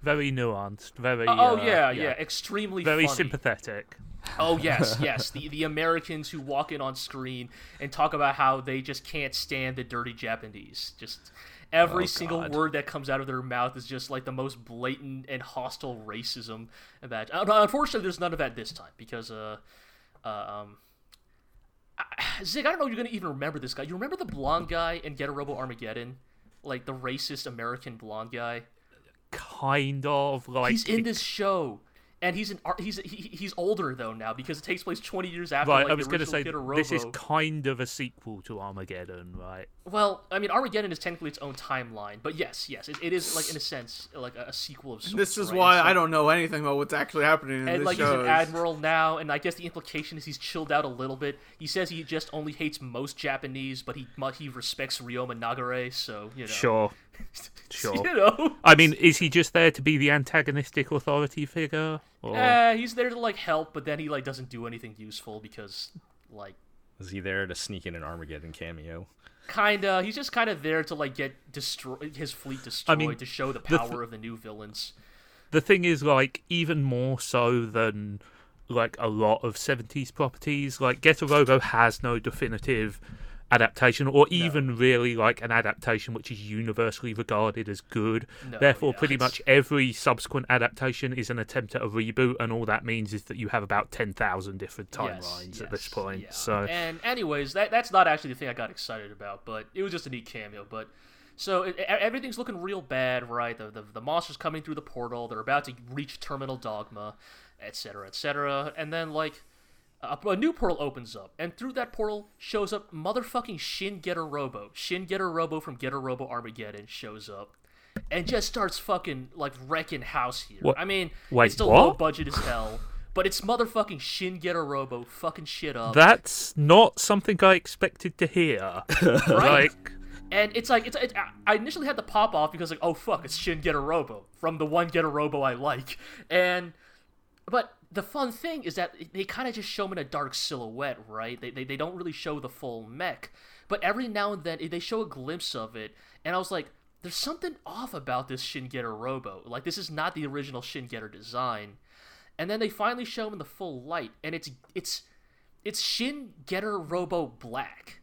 Very nuanced. Very. oh uh, yeah, yeah, extremely Very funny. sympathetic. Oh yes, <laughs> yes. The the Americans who walk in on screen and talk about how they just can't stand the dirty Japanese. Just every Oh, single God. word that comes out of their mouth is just like the most blatant and hostile racism. That unfortunately, there's none of that this time because uh, uh um. I- <sighs> Zig, I don't know if you're gonna even remember this guy. You remember the blonde guy in Getter Robo Armageddon, like the racist American blonde guy? Kind of like. He's in this show, and he's an ar- he's he, he's older though now because it takes place 20 years after Right, like, I was going to say this is Robo. kind of a sequel to Armageddon, right? well i mean armageddon is technically its own timeline but yes yes it, it is like in a sense like a, a sequel of sorts This is right? why So- I don't know anything about what's actually happening in and this like show. he's an admiral now, and I guess the implication is he's chilled out a little bit. He says he just only hates most Japanese, but he he respects Ryoma Nagare, so you know. Sure. <laughs> Sure. you know. I mean, is he just there to be the antagonistic authority figure? Or... Uh, he's there to like help, but then he like doesn't do anything useful because like Is he there to sneak in an Armageddon cameo? kinda he's just kind of there to like get destroy his fleet destroyed I mean, to show the the power th- of the new villains. the thing is like even more so than like a lot of 70s properties like Getter Robo has no definitive adaptation or even really like an adaptation which is universally regarded as good No, therefore yeah, pretty much every subsequent adaptation is an attempt at a reboot and all that means is that you have about 10,000 different timelines Yes, at this point yeah. so and anyways, that that's not actually the thing I got excited about, but it was just a neat cameo. But so it, everything's looking real bad, right? The, the the monsters coming through the portal, they're about to reach terminal dogma, etc., etc. And then like a, a new portal opens up, and through that portal shows up motherfucking Shin Getter Robo. Shin Getter Robo from Getter Robo Armageddon shows up. And just starts fucking like wrecking house here. What? I mean, Wait, it's still what? low budget as hell, but it's motherfucking Shin Getter Robo fucking shit up. that's not something I expected to hear <laughs> like And it's like it's, it's I initially had to pop off because like oh fuck it's Shin Getter Robo from the one Getter Robo I like, and but the fun thing is that they kind of just show him in a dark silhouette, right? They, they they don't really show the full mech, but every now and then they show a glimpse of it, and I was like, there's something off about this Shin Getter Robo. Like this is not the original Shin Getter design, and then they finally show him in the full light, and it's it's it's Shin Getter Robo Black.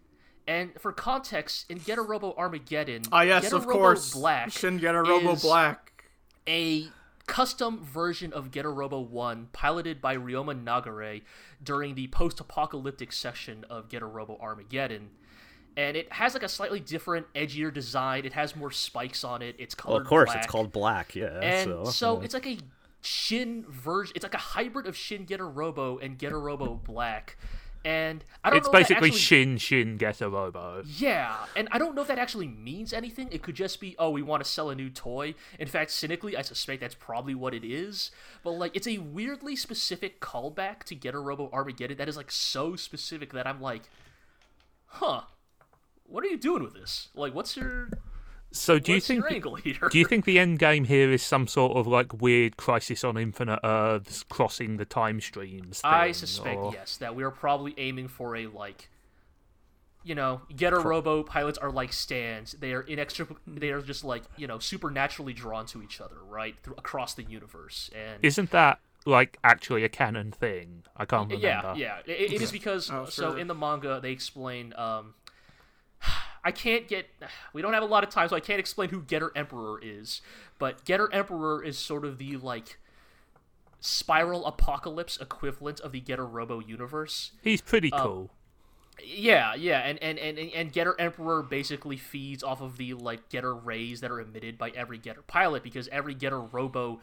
And for context, in Getter Robo Armageddon, Ah, yes, Getter of Robo course. Black Shin Getter Robo Black. a custom version of Getter Robo 1 piloted by Ryoma Nagare during the post-apocalyptic section of Getter Robo Armageddon. And it has like a slightly different, edgier design. It has more spikes on it. It's colored Well, of course, black. it's called Black. Yeah. And so, so, yeah. it's like a Shin version. It's like a hybrid of Shin Getter Robo and Getter Robo Black. And I don't it's know. if that basically actually... Shin Shin Getter Robo. Yeah, and I don't know if that actually means anything. It could just be, oh, we want to sell a new toy. In fact, cynically, I suspect that's probably what it is. But like, it's a weirdly specific callback to Getter Robo Armageddon that is like so specific that I'm like, huh, what are you doing with this? Like, what's your So do you think your angle here? do you think the end game here is some sort of like weird crisis on infinite earths crossing the time streams? I suspect or- yes that we are probably aiming for a like. You know, Getter Robo pilots are like stands. They are inextricably. They are just like you know supernaturally drawn to each other, right, through, across the universe. And Isn't that like actually a canon thing? I can't remember. yeah, yeah, it, it is because Oh, so in the manga they explain. Um, I can't get. We don't have a lot of time, so I can't explain who Getter Emperor is. But Getter Emperor is sort of the like spiral apocalypse equivalent of the Getter Robo universe. He's pretty Um, cool. Yeah, yeah, and and, and and Getter Emperor basically feeds off of the like Getter rays that are emitted by every Getter pilot because every Getter Robo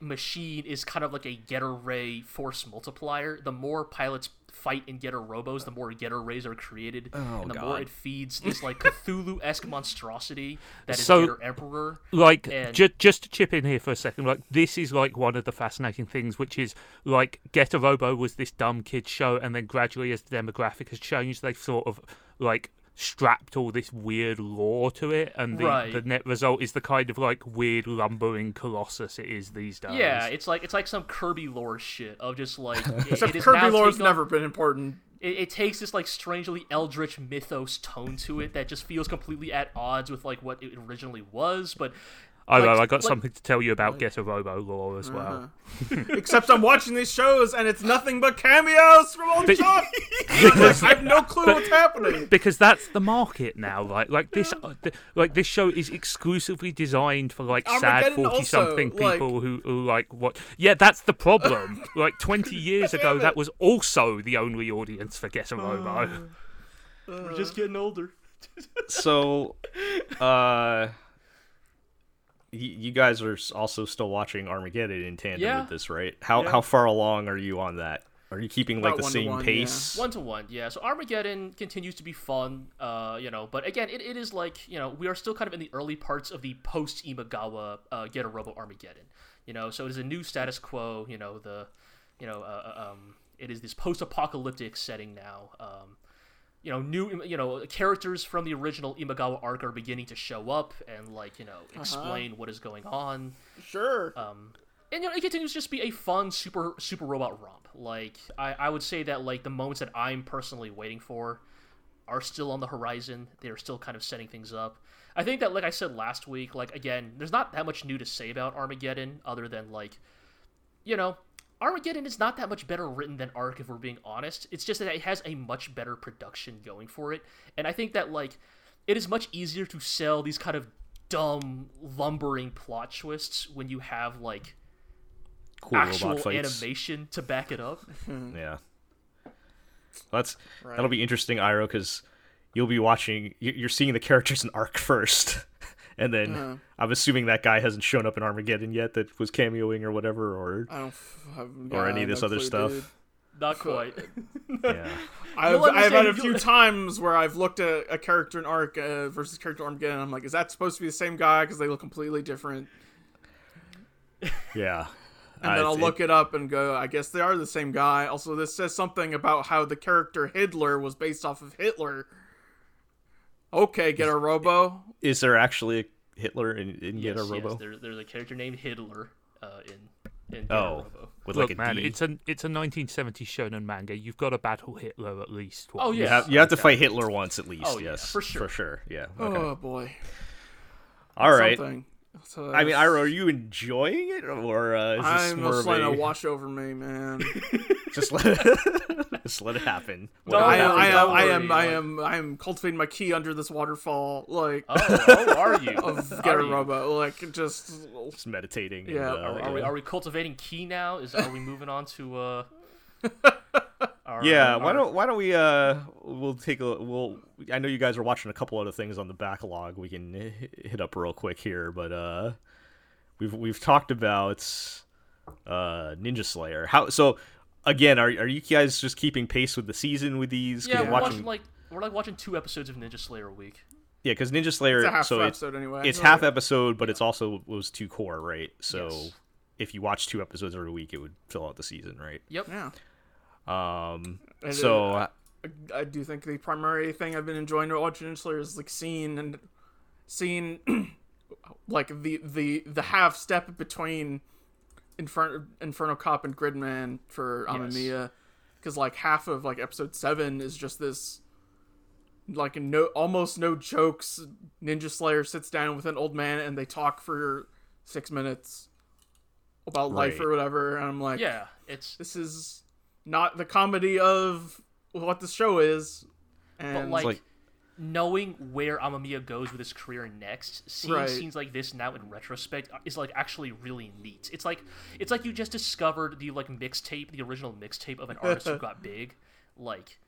machine is kind of like a Getter ray force multiplier. The more pilots fight in Getter Robos, the more Getter rays are created, Oh, and the more it feeds this like Cthulhu-esque monstrosity that is So- Getter Emperor. Like and- ju- just to chip in here for a second, like this is like one of the fascinating things, which is like Getter Robo was this dumb kid show, and then gradually as the demographic has changed, they've sort of like strapped all this weird lore to it, and the, Right. the net result is the kind of like weird lumbering colossus it is these days. Yeah, it's like it's like some Kirby lore shit of just like <laughs> it, Except it is Kirby now lore's take on- never been important. it, it takes this like strangely eldritch mythos tone to it that just feels completely at odds with like what it originally was but I know, like- I got like- something to tell you about Getter Robo lore as well. <laughs> Except I'm watching these shows and it's nothing but cameos from old But- <laughs> <laughs> Chuck. I have no clue what's happening. because that's the market now right like this uh, th- like this show is exclusively designed for like sad 40 something also, like- people who, who like what yeah that's the problem like 20 years ago Damn that was also the only audience for getter robo we're just getting older so uh y- you guys are also still watching Armageddon in tandem Yeah. with this, right? How Yeah. how far along are you on that? Are you keeping like About the same one, pace? One to one, yeah. So Armageddon continues to be fun, uh, you know, but again, it, it is like, you know, we are still kind of in the early parts of the post Imagawa uh, Getter Robo Armageddon, you know, so it is a new status quo, you know, the, you know, uh, uh, um, it is this post apocalyptic setting now. Um, you know, new, you know, characters from the original Imagawa arc are beginning to show up and, like, you know, explain what is going on Sure. um, and you know, it continues to just be a fun super super robot romp. Like I, I would say that like the moments that I'm personally waiting for are still on the horizon. They're still kind of setting things up. I think that like I said last week, like again, there's not that much new to say about Armageddon other than like you know, Armageddon is not that much better written than Arc if we're being honest. It's just that it has a much better production going for it. And I think that like it is much easier to sell these kind of dumb lumbering plot twists when you have like cool actual robot animation to back it up. <laughs> Yeah. That's Right. that'll be interesting, Iro, because you'll be watching. you- You're seeing the characters in Arc first, <laughs> and then Uh-huh. I'm assuming that guy hasn't shown up in Armageddon yet. That was cameoing or whatever, or I don't f- have or any of this no other clue, stuff. dude. Not quite. <laughs> yeah. I've, I've had a few you'll- times where I've looked at a character in Arc uh, versus character in Armageddon. And I'm like, is that supposed to be the same guy? Because they look completely different. Yeah. <laughs> And then I'll it- look it up and go, I guess they are the same guy. Also, this says something about how the character Hitler was based off of Hitler. Okay, getter robo. Is there actually a Hitler in, in yes, Get a yes, Robo? there, there's a character named Hitler uh, in in Get oh, a Robo. with Look, like a man, D. it's a it's a 1970s shonen manga. You've got to battle Hitler at least. Oh, yeah. You have, you have to fight Hitler once at least. Oh, yeah, yes, for sure. For sure. Yeah. Okay. Oh boy. All right. Something. So I mean, that's- Iro, are you enjoying it, or uh, is this I'm more just of letting a it wash over me, man. <laughs> just let it, <laughs> just let it happen? Don't I am, I am, I am, I am, I am cultivating my key under this waterfall, like Oh, oh, are you? <laughs> of you? like just just meditating. Yeah. And, uh, Are, are we are we cultivating key now? Is are we moving on to uh? <laughs> our- Yeah, our- why don't why don't we uh we'll take a we'll I know you guys are watching a couple other things on the backlog we can hit up real quick here, but uh we've we've talked about uh Ninja Slayer. How so again, are are you guys just keeping pace with the season with these? Yeah, we're watching like we're like watching two episodes of Ninja Slayer a week. yeah, because Ninja Slayer it's a half so it's episode anyway. it's so- half episode, but it's also was two core, right? So Yes. if you watch two episodes every week, it would fill out the season, right? Yep. Yeah. Um, And, so uh, I, I do think the primary thing I've been enjoying watching Ninja Slayer is like seeing and seeing <clears throat> like the the the half step between Inferno Inferno Cop and Gridman for Amemiya, because like half of like episode seven is just this like no almost no jokes. Ninja Slayer sits down with an old man and they talk for six minutes about life or whatever, and I'm like, Yeah, it's this is not the comedy of what the show is. And but like, like- knowing where Amemiya goes with his career next, seeing Right. scenes like this now in retrospect is like actually really neat. It's like it's like you just discovered the like mixtape, the original mixtape of an <laughs> artist who got big. Like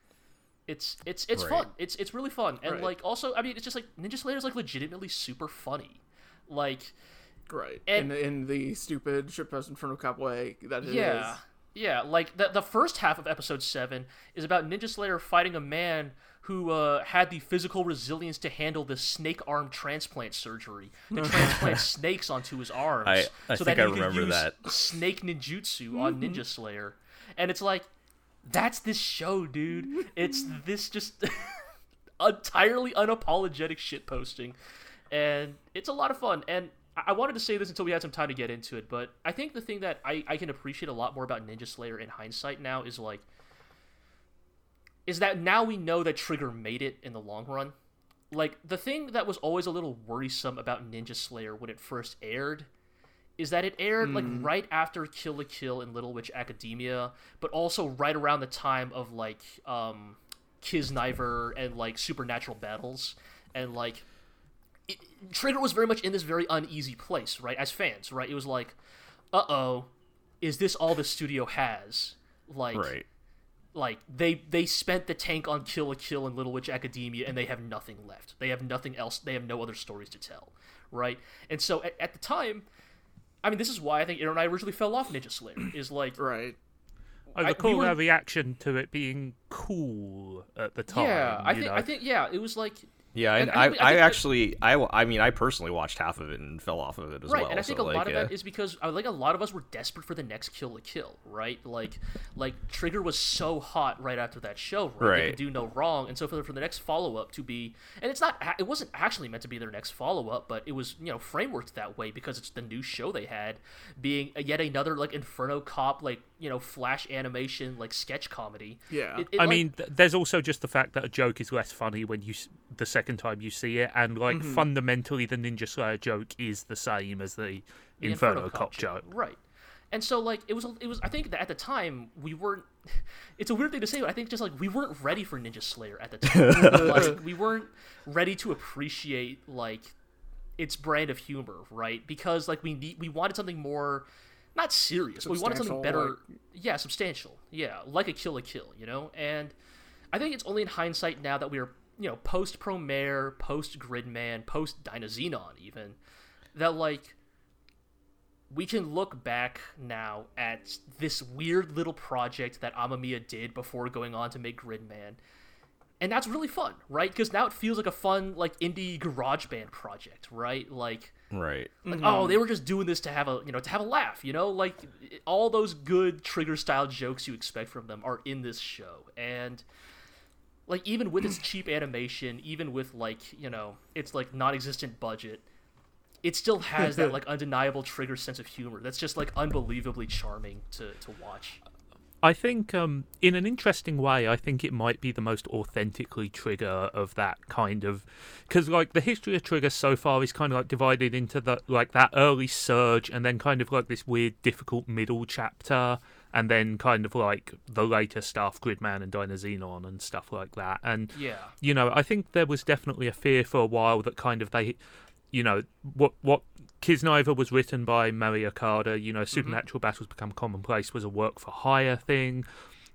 it's it's it's Right. fun. It's it's really fun. And Right. like also I mean it's just like Ninja Slayer is like legitimately super funny. Like right and- in in the stupid shitpost Inferno Cop way that it is. Yeah. Yeah, like the the first half of episode seven is about Ninja Slayer fighting a man who uh, had the physical resilience to handle the snake arm transplant surgery <laughs> to transplant snakes onto his arms, I- I so think that I he could remember use that. snake ninjutsu on Ninja Slayer, and it's like that's this show, dude. It's <laughs> this just <laughs> entirely unapologetic shit posting, and it's a lot of fun. And I I wanted to say this until we had some time to get into it, but I think the thing that I, I can appreciate a lot more about Ninja Slayer in hindsight now is like is that now we know that Trigger made it in the long run. Like the thing that was always a little worrisome about Ninja Slayer when it first aired is that it aired like right after Kill la Kill and Little Witch Academia, but also right around the time of like um Kiznaiver and like Supernatural Battles and like it, Trigger was very much in this very uneasy place, right? As fans, right? It was like, uh oh, is this all the studio has? Like, right. Like they they spent the tank on Kill la Kill and Little Witch Academia, and they have nothing left. They have nothing else. They have no other stories to tell, right? And so at, at the time, I mean, this is why I think Aaron and I originally fell off Ninja Slayer. <clears throat> Is like, Right. I I- recall we were- their reaction to it being cool at the time. yeah, I think know? I think yeah, it was like Yeah, and, And I, I think- I I, think that- actually, I, I mean, I personally watched half of it and fell off of it as right, well. and I think so, a lot of that uh, is because I like a lot of us were desperate for the next Kill la Kill, right? Like, like Trigger was so hot right after that show, right? They could do no wrong, and so for the, for the next follow up to be, and it's not, it wasn't actually meant to be their next follow up, but it was you know frameworked that way because it's the new show they had, being yet another like Inferno Cop like you know flash animation like sketch comedy. Yeah. It- it, I like- mean, th- there's also just the fact that a joke is less funny when you s- the second time you see it, and like Mm-hmm. fundamentally, the Ninja Slayer joke is the same as the, the Inferno, Cop joke. Right. And so like it was it was I think that at the time we weren't <laughs> it's a weird thing to say but I think just like we weren't ready for Ninja Slayer at the time. <laughs> like we weren't ready to appreciate like its brand of humor, right? Because like we need we wanted something more not serious, but we wanted something better. Yeah, substantial. Yeah, like a Kill la Kill, you know? And I think it's only in hindsight now that we are, you know, post Promare, post Gridman, post Dynazenon even, that like we can look back now at this weird little project that Amemiya did before going on to make Gridman. And that's really fun, right? Because now it feels like a fun, like indie garage band project, right? Like, right. like mm-hmm. oh, they were just doing this to have a, you know, to have a laugh, you know? Like all those good trigger style jokes you expect from them are in this show. And like even with its <clears throat> cheap animation, even with like, you know, its like non-existent budget, it still has that <laughs> like undeniable trigger sense of humor that's just like unbelievably charming to, to watch. I think, um, in an interesting way, I think it might be the most authentically Trigger of that kind of, because like the history of Trigger so far is kind of like divided into the like that early surge and then kind of like this weird, difficult middle chapter, and then kind of like the later stuff, Gridman and Dynazenon and stuff like that. And Yeah. you know, I think there was definitely a fear for a while that kind of they, you know, what what Kiznaiver was written by Mari Okada. You know, mm-hmm. supernatural battles become commonplace was a work for hire thing.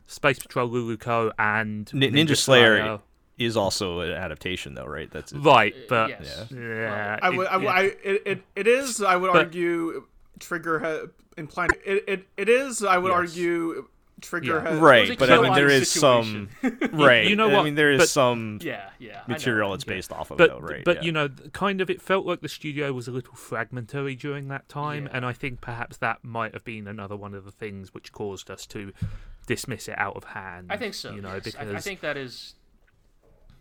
Space Patrol Luluco and Nin- Ninja Slayer is also an adaptation, though, right? That's right? Uh, but yes. yeah, I would, I, it- would- I, it, it, it is. I would But- argue, Trigger uh, ha- implying it, it, it is. I would Yes. argue, Trigger Yeah. has right. But I mean, kill-on there is some <laughs> right. you know what? I mean, there is but- some Yeah, yeah. I know. material it's based off of, but though, right? but yeah. you know, kind of, it felt like the studio was a little fragmentary during that time, Yeah. and I think perhaps that might have been another one of the things which caused us to dismiss it out of hand. I think so. You know, yes. because I, I think that is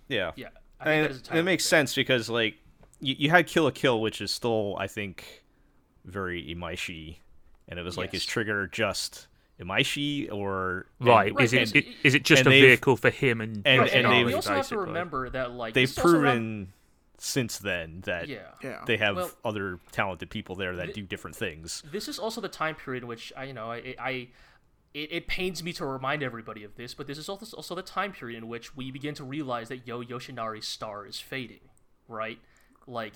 yeah. yeah. I think and that is it, makes fair. sense because like you, you had Kill la Kill, which is still I think very Imaishi, and it was like is Yes. Trigger just Imaishi or and- right, Right, is it and- is it just a vehicle for him and and- Right, and, and we they've- also have to remember that like they've this is proven since then that yeah. Yeah. they have Well- other talented people there that do different things. This is also the time period in which I, you know, I, I it, it pains me to remind everybody of this, but this is also also the time period in which we begin to realize that Yo Yoshinari's star is fading, right? Like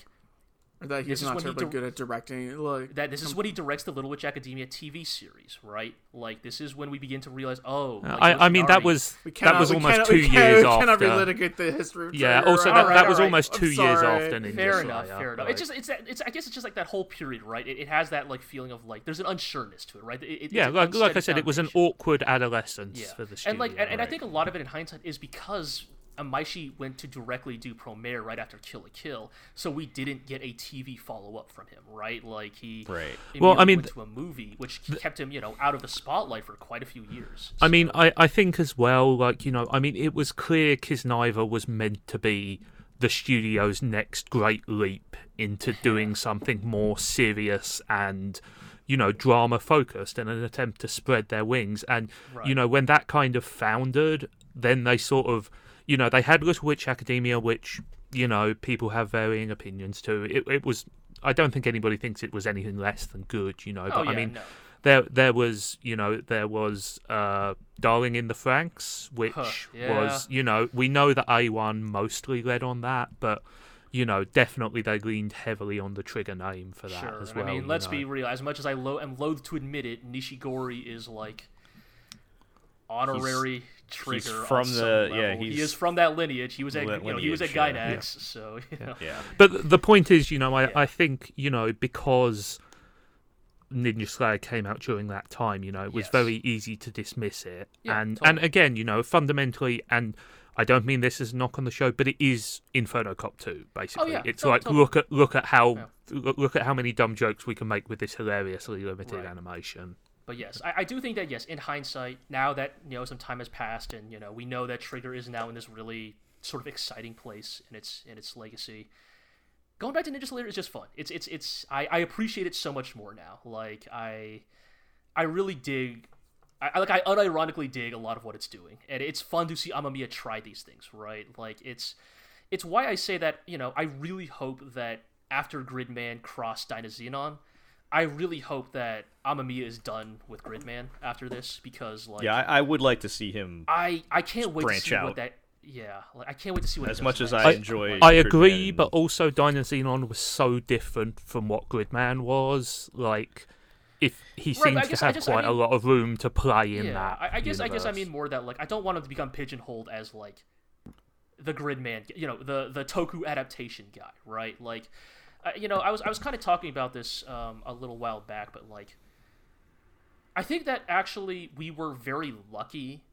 that he's not when he terribly good at directing. Like that this is um, when he directs the Little Witch Academia TV series, right? Like this is when we begin to realize, oh, like, uh, I, I mean that was we that was almost cannot, two we cannot, years we cannot after. relitigate the history of Yeah. Trigger. Also, that, Alright, that was alright, almost I'm two years after Ninja fair Slayer. enough, fair enough. like- It's just it's that it's I guess it's just like that whole period, right? It, it has that like feeling of like there's an unsureness to it, right? It, it- yeah, like, like I unsteady said, it was an awkward adolescence yeah. for the studio. and like and, and I think a lot of it in hindsight is because Imaishi went to directly do Promare right after Kill la Kill, so we didn't get a TV follow up from him, right? Like he Right. Well, I mean, went to a movie, which kept him, you know, out of the spotlight for quite a few years. I mean, I, I think as well, like, you know, I mean, it was clear Kiznaiver was meant to be the studio's next great leap into <laughs> doing something more serious and, you know, drama focused and an attempt to spread their wings. And, you know, when that kind of foundered, then they sort of, you know, they had Little Witch Academia, which, you know, people have varying opinions to. It, it was, I don't think anybody thinks it was anything less than good, you know, oh but yeah, I mean, no. there there was you know there was uh Darling in the Franxx which Huh, yeah. was you know we know that a1 mostly led on that but you know definitely they leaned heavily on the trigger name for that Sure. as well I mean, let's know. be real. As much as I lo- am loath to admit it, Nishigori is like honorary Trigger from on some the- yeah, level. he is from that lineage. He was at That you know, he was at lineage, yeah. Gainax, so <laughs> you know. Yeah. But the point is, you know, I, Yeah. I think, you know, because Ninja Slayer came out during that time, you know, it was Yes. very easy to dismiss it. Yeah, and totally. and again, you know, fundamentally and I don't mean this as a knock on the show, but it is Inferno Cop 2, basically. Oh, yeah, It's to- like totally. look at look at how Yeah. look, look at how many dumb jokes we can make with this hilariously limited Right. animation. But yes, I, I do think that yes, in hindsight, now that you know some time has passed, and you know we know that Trigger is now in this really sort of exciting place in its in its legacy. Going back to Ninja Slayer is just fun. It's it's it's I, I appreciate it so much more now. Like I I really dig I like I unironically dig a lot of what it's doing, and it's fun to see Amemiya try these things. Right, like it's it's why I say that you know I really hope that after Gridman crossed Dynazenon, I really hope that Amemiya is done with Gridman after this because like Yeah, I, I would like to see him I I can't wait branch to see out. what that yeah like I can't wait to see what he as does much as next. I I- enjoy. I agree, Gridman- but also Dynazenon was so different from what Gridman was. Like, if he Right, but I seems guess- to I have just- I quite a lot of room to play in yeah, that. I, I guess I guess I universe. mean more that like I don't want him to become pigeonholed as like the Gridman, you know, the the Toku adaptation guy, right? Like, you know, I was I was kind of talking about this um, a little while back, but like, I think that actually we were very lucky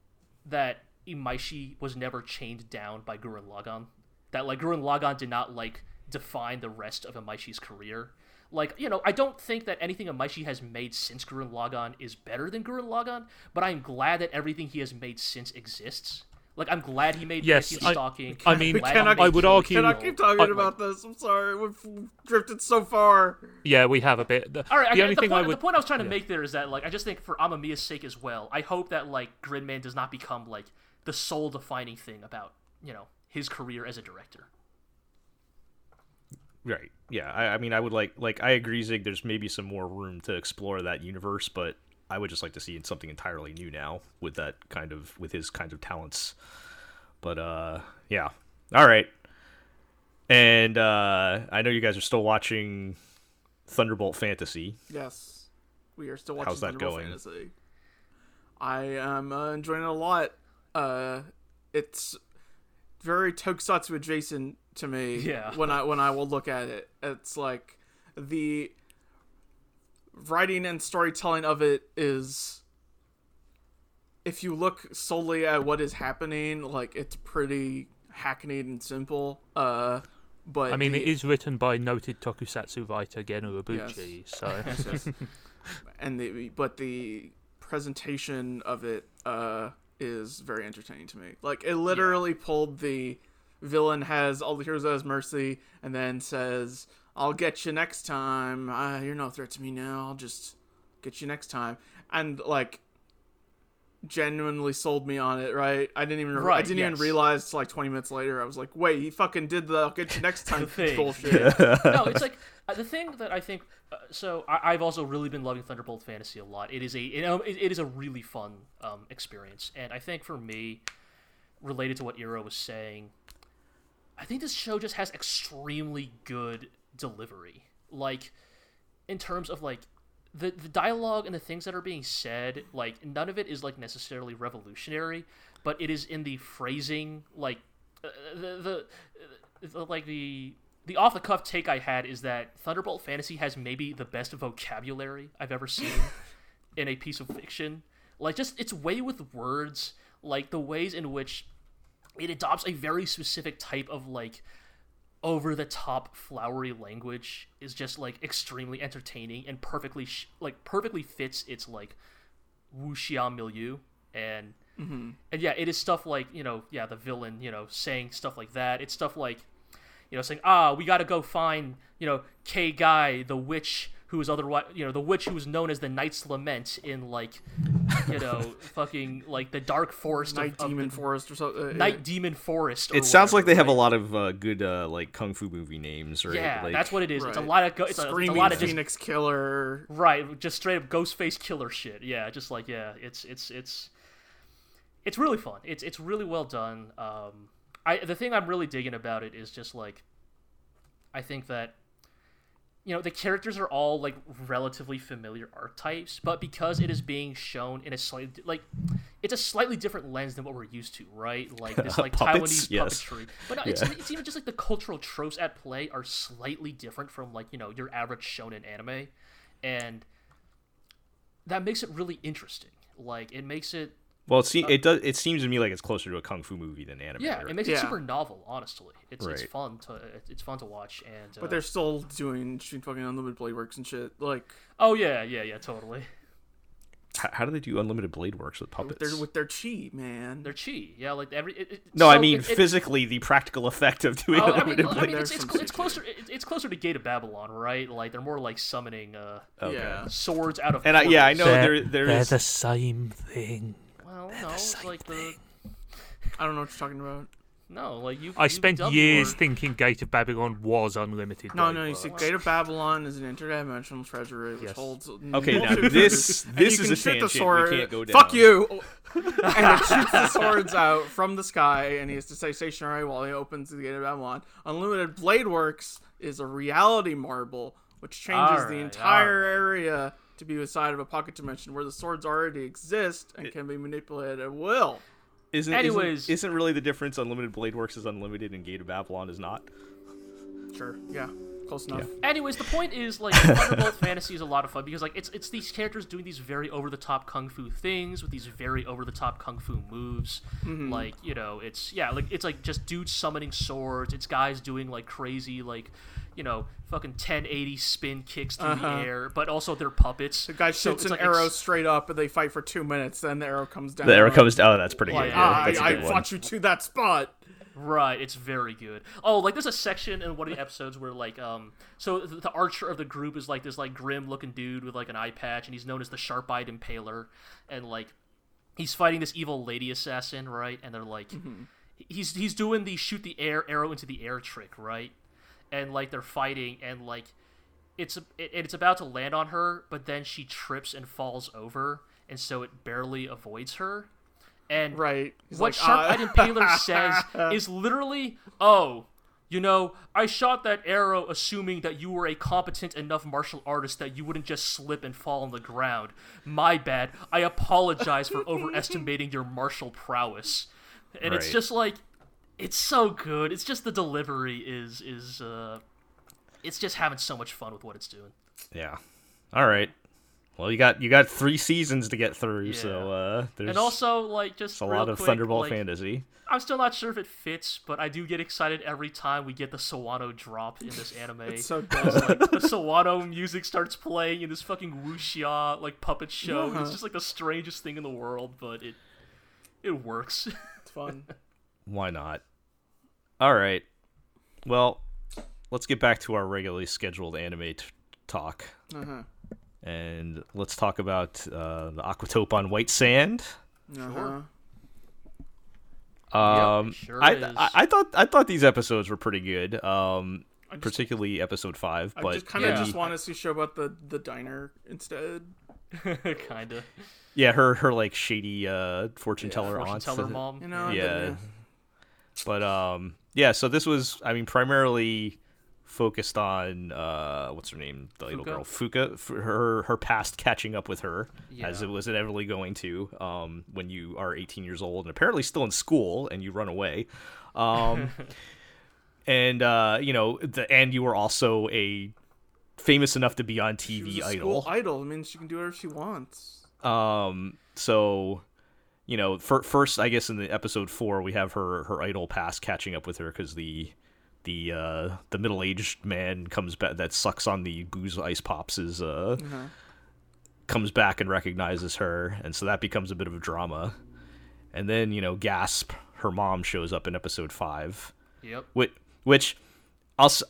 that Imaishi was never chained down by Gurren Lagann. That like Gurren Lagann did not like define the rest of Imaishi's career. Like, you know, I don't think that anything Imaishi has made since Gurren Lagann is better than Gurren Lagann, but I'm glad that everything he has made since exists. Like, I'm glad he made Yes, Yes, I- Stalking. I I'm mean, glad cannot- I would argue- Can I Kill. keep talking I- about this? I'm sorry, we've drifted so far. Yeah, we have a bit. The, All right, the I, only the, thing point, I would the point I was trying to yeah. make there is that, like, I just think for Amemiya's sake as well, I hope that, like, Gridman does not become, like, the sole defining thing about, you know, his career as a director. Right. Yeah. I, I mean, I would like like I agree, Zig. There's maybe some more room to explore that universe, but I would just like to see something entirely new now with that kind of with his kind of talents. But uh, yeah. All right. And uh, I know you guys are still watching Thunderbolt Fantasy. Yes, we are still watching How's that Thunderbolt going? Fantasy. I am uh, enjoying it a lot. Uh, it's very tokusatsu adjacent to me. <laughs> Yeah. When I when I will look at it, it's like the writing and storytelling of it is. If you look solely at what is happening, like it's pretty hackneyed and simple. Uh, but I mean, the- it is written by noted tokusatsu writer Gen Urobuchi, so <laughs> Yes, yes. and the but the presentation of it uh is very entertaining to me. Like it literally pulled the villain has all the heroes at his mercy and then says, "I'll get you next time. Uh, you're no threat to me now. I'll just get you next time." And like genuinely sold me on it, right? I didn't even Right, I didn't even realize like 20 minutes later. I was like, "Wait, he fucking did the I'll get you next <laughs> time thing. bullshit." <laughs> no, it's like uh, the thing that I think. Uh, so I, I've also really been loving Thunderbolt Fantasy a lot. It is a you know it, it is a really fun um, experience, and I think for me, related to what Iro was saying, I think this show just has extremely good delivery. Like in terms of like the the dialogue and the things that are being said, like none of it is like necessarily revolutionary, but it is in the phrasing, like uh, the, the the like the the off the cuff take I had is that Thunderbolt Fantasy has maybe the best vocabulary I've ever seen <laughs> in a piece of fiction. Like just its way with words, like the ways in which it adopts a very specific type of like over the top flowery language is just like extremely entertaining and perfectly sh- like perfectly fits its like wuxia milieu and and yeah it is stuff like you know yeah the villain you know saying stuff like that. It's stuff like you know saying ah we got to go find you know K guy the witch who is otherwise you know the witch who is known as the Knight's Lament in like you know <laughs> fucking like the dark forest Night of, of Demon the Forest or something. uh, Night Demon Forest or It sounds like whatever, they have a lot of uh, good uh, like kung fu movie names, right? yeah like, that's what it is it's a lot of go- it's, a, it's a Screaming lot of just Killer. Right, just straight up Ghostface Killah shit. Yeah, just like yeah, it's it's it's it's really fun. It's it's really well done. Um, I the thing I'm really digging about it is just like I think that you know the characters are all like relatively familiar archetypes, but because it is being shown in a slightly like it's a slightly different lens than what we're used to, right? Like this <laughs> like Puppets? Taiwanese Yes. puppetry. But no, it's, it's even just like the cultural tropes at play are slightly different from like, you know, your average shonen anime. And that makes it really interesting. Like it makes it Well, it, se- it does. It seems to me like it's closer to a kung fu movie than anime. yeah, right? it makes Yeah. it super novel, honestly. It's it's fun to it's fun to watch and uh, But they're still doing shooting fucking unlimited blade works and shit. Like Oh yeah, yeah, yeah, totally. H- how do they do unlimited blade works with with puppets? their with their chi, man. They're chi. Yeah, like every it, it, no, I mean it- it- physically the practical effect of doing Oh, I mean, unlimited I blade. mean, it's, it's, it's closer. It's, it's closer to Gate of Babylon, right? Like they're more like summoning uh, Okay. Yeah. swords out of. And I, yeah, I know they're, there there they're the same thing. Well, no, it's same like the I don't know what you're talking about. no, like you. I you spent years your- thinking Gate of Babylon was unlimited. No, no, you works. see, Gate of Babylon is an interdimensional treasury which Yes. holds. Okay, now this- this is a shoot the tangent we can't go down. Fuck you! <laughs> and it shoots the swords out from the sky, and he has to stay stationary while he opens the Gate of Babylon. Unlimited Blade Works is a reality marble which changes the entire alright. area to be a side of a pocket dimension where the swords already exist and can be manipulated at will. Isn't, Anyways. isn't, isn't really the difference unlimited blade works is unlimited and Gate of Babylon is not? Sure, yeah, close enough. Anyways, the point is like Thunderbolt <laughs> Fantasy is a lot of fun because like it's it's these characters doing these very over the top kung fu things with these very over the top kung fu moves. Like you know, it's yeah, like it's like just dudes summoning swords. It's guys doing like crazy like you know fucking 1080 spin kicks through Uh-huh. the air, but also they're puppets. The guy shoots it's an like arrow ex- straight up, and they fight for two minutes. Then the arrow comes down. The arrow comes down. Oh, that's pretty Like, good. ah, Yeah, that's a I, I good one. fought you to that spot. Right, it's very good. Oh, like there's a section in one of the episodes where like um so the, archer of the group is like this like grim looking dude with like an eye patch and he's known as the sharp-eyed impaler and like he's fighting this evil lady assassin, right? And they're like he's he's doing the shoot the air arrow into the air trick, right? And like they're fighting and like it's it, it's about to land on her, but then she trips and falls over and so it barely avoids her. And Right. He's what like, Sharp-Eyed uh, Impaler says <laughs> is literally, "Oh, you know, I shot that arrow assuming that you were a competent enough martial artist that you wouldn't just slip and fall on the ground. My bad. I apologize for <laughs> overestimating your martial prowess." And it's just like it's so good. It's just the delivery is is uh it's just having so much fun with what it's doing. Yeah. All right. Well, you got you got three seasons to get through, so uh, there's And also like just a real lot of quick, Thunderbolt like, fantasy. I'm still not sure if it fits, but I do get excited every time we get the Sawano drop in this anime. <laughs> It's so It's dumb. like <laughs> the Sawano music starts playing in this fucking wuxia like puppet show. and It's just like the strangest thing in the world, but it it works. <laughs> It's fun. Why not? All right. Well, let's get back to our regularly scheduled anime t- talk, Uh-huh. And let's talk about uh, the Aquatope on White Sand. Uh-huh. Um, sure I, is. I I thought I thought these episodes were pretty good. Um, just- particularly episode five, I but just kind of yeah. just want to see show about the the diner instead. <laughs> Kinda. yeah, her her like shady uh fortune teller Fortune aunt. teller <laughs> mom. You know. yeah. yeah. But um, yeah. So this was, I mean, primarily focused on uh, what's her name, the little girl, Fuka. Her her past catching up with her, as it was inevitably going to. Um, when you are 18 years old and apparently still in school and you run away. Um, <laughs> and uh, you know, the and you were also a famous enough to be on TV idol. idol. I mean, she can do whatever she wants. Um, so, you know, fir- first, I guess in the episode four, we have her her idol past catching up with her because the the uh the middle aged man comes back that sucks on the booze ice pops is uh comes back and recognizes her, and so that becomes a bit of a drama. And then you know, gasp, her mom shows up in episode five, Yep. which which I'll. s-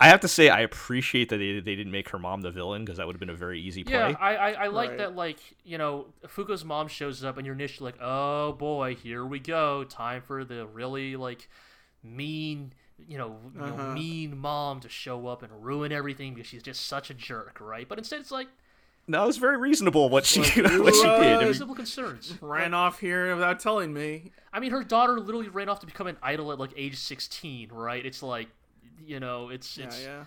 I have to say, I appreciate that they, they didn't make her mom the villain because that would have been a very easy play. Yeah, I I, I like Right. that. Like you know, Fuka's mom shows up, and you're initially like, "Oh boy, here we go. Time for the really like mean, you know, you know, Uh-huh. mean mom to show up and ruin everything because she's just such a jerk, right?" But instead, it's like No, it was very reasonable what she <laughs> Like, what she did. Reasonable concerns. <laughs> Ran off here without telling me. I mean, her daughter literally ran off to become an idol at like age 16, right? It's like, you know, it's Yeah, it's yeah.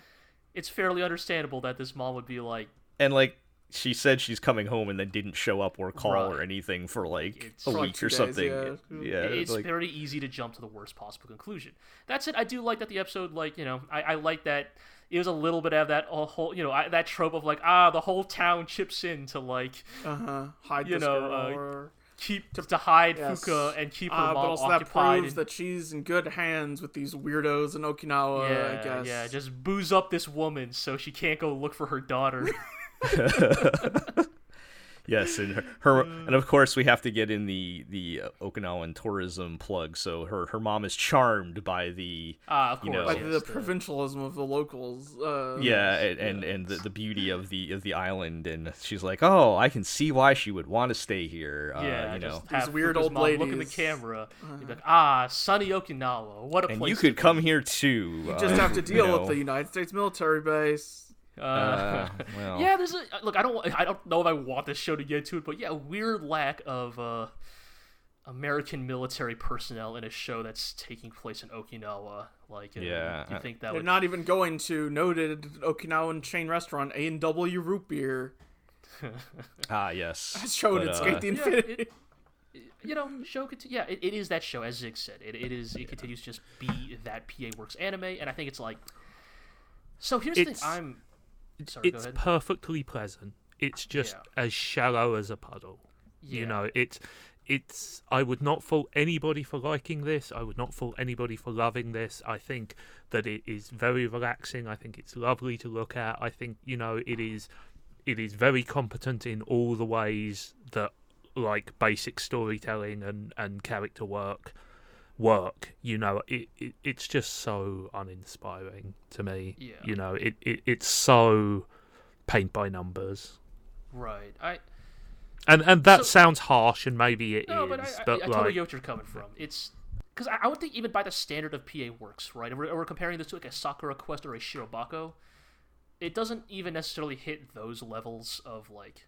it's fairly understandable that this mom would be like, and like she said she's coming home and then didn't show up or call or anything for like It's- a week or days, something. yeah. Yeah, it's like, very easy to jump to the worst possible conclusion. That's it. I do like that the episode, like you know, I, I like that it was a little bit of that whole, you know, I, that trope of like ah, the whole town chips in to like Uh huh. Hide You this know, girl. uh, or... keep to, hide Yes. Fuka and keep her Uh, but mom also that proves and- that she's in good hands with these weirdos in Okinawa. yeah, I guess. yeah, just booze up this woman so she can't go look for her daughter. <laughs> <laughs> Yes, and her, her and of course we have to get in the the uh, Okinawan tourism plug. So her her mom is charmed by the Ah, of You know- By the the- provincialism of the locals. Uh, yeah and and, and the, the beauty of the of the island, and she's like, oh, I can see why she would want to stay here. Uh, Yeah, you know, just have These weird old mom look in the camera. You'd be like, ah, sunny Okinawa, what a and place. you to could be." come here too. You just uh, have to deal you know. with the United States military base. Uh, Uh, <laughs> well, yeah, there's a look. I don't. I don't know if I want this show to get to it, but yeah, weird lack of uh, American military personnel in a show that's taking place in Okinawa. Like, uh, Yeah, you think that They're would? not even going to noted Okinawan chain restaurant A and W Root Beer. <laughs> Ah, yes. <laughs> Showed But, its uh, Skate the Yeah, Infinity. it- you know, show conti- yeah, it, it is that show as Zig said. It, it is it continues to just be that PA Works anime, and I think it's like. So here's the thing. I'm sorry. it's perfectly pleasant. It's just Yeah. as shallow as a puddle. Yeah. You know, it's it's. I would not fault anybody for liking this. I would not fault anybody for loving this. I think that it is very relaxing. I think it's lovely to look at. I think you know it is. It is very competent in all the ways that like basic storytelling and and character work work you know it, it it's just so uninspiring to me Yeah. you know it, it it's so paint by numbers right. I and and that So- sounds harsh and maybe it is, No, but I, I, I but totally get what you're coming from. It's because I, I would think even by the standard of PA works, right? And we're, and we're comparing this to like a Sakura Quest or a Shirobako. It doesn't even necessarily hit those levels of like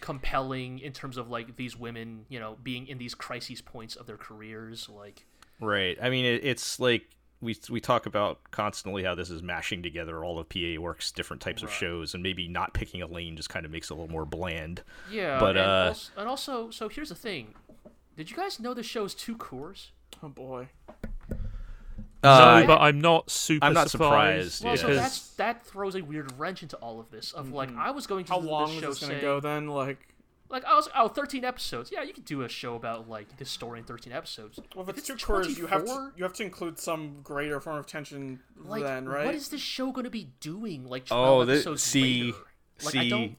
compelling in terms of like these women, you know, being in these crises points of their careers. Like, Right. I mean, it, it's like we we talk about constantly how this is mashing together all of PA Works different types of shows, and maybe not picking a lane just kind of makes it a little more bland. yeah, But, and, uh, also, and also, so here's the thing: did you guys know the show's two cores? Oh boy. Uh, no, but I'm not super I'm not surprised, surprised, Well, yeah. so because that's that throws a weird wrench into all of this. Of like, I was going to How the, long the is show this gonna go then? Like, like I was oh 13 episodes. Yeah, you could do a show about like this story in 13 episodes. well, if it's two it's cores, you have to 24, you have to include some greater form of tension Like, then, right? what is this show going to be doing? Like 12 Oh, thi- episodes see- later? Like, I see, don't.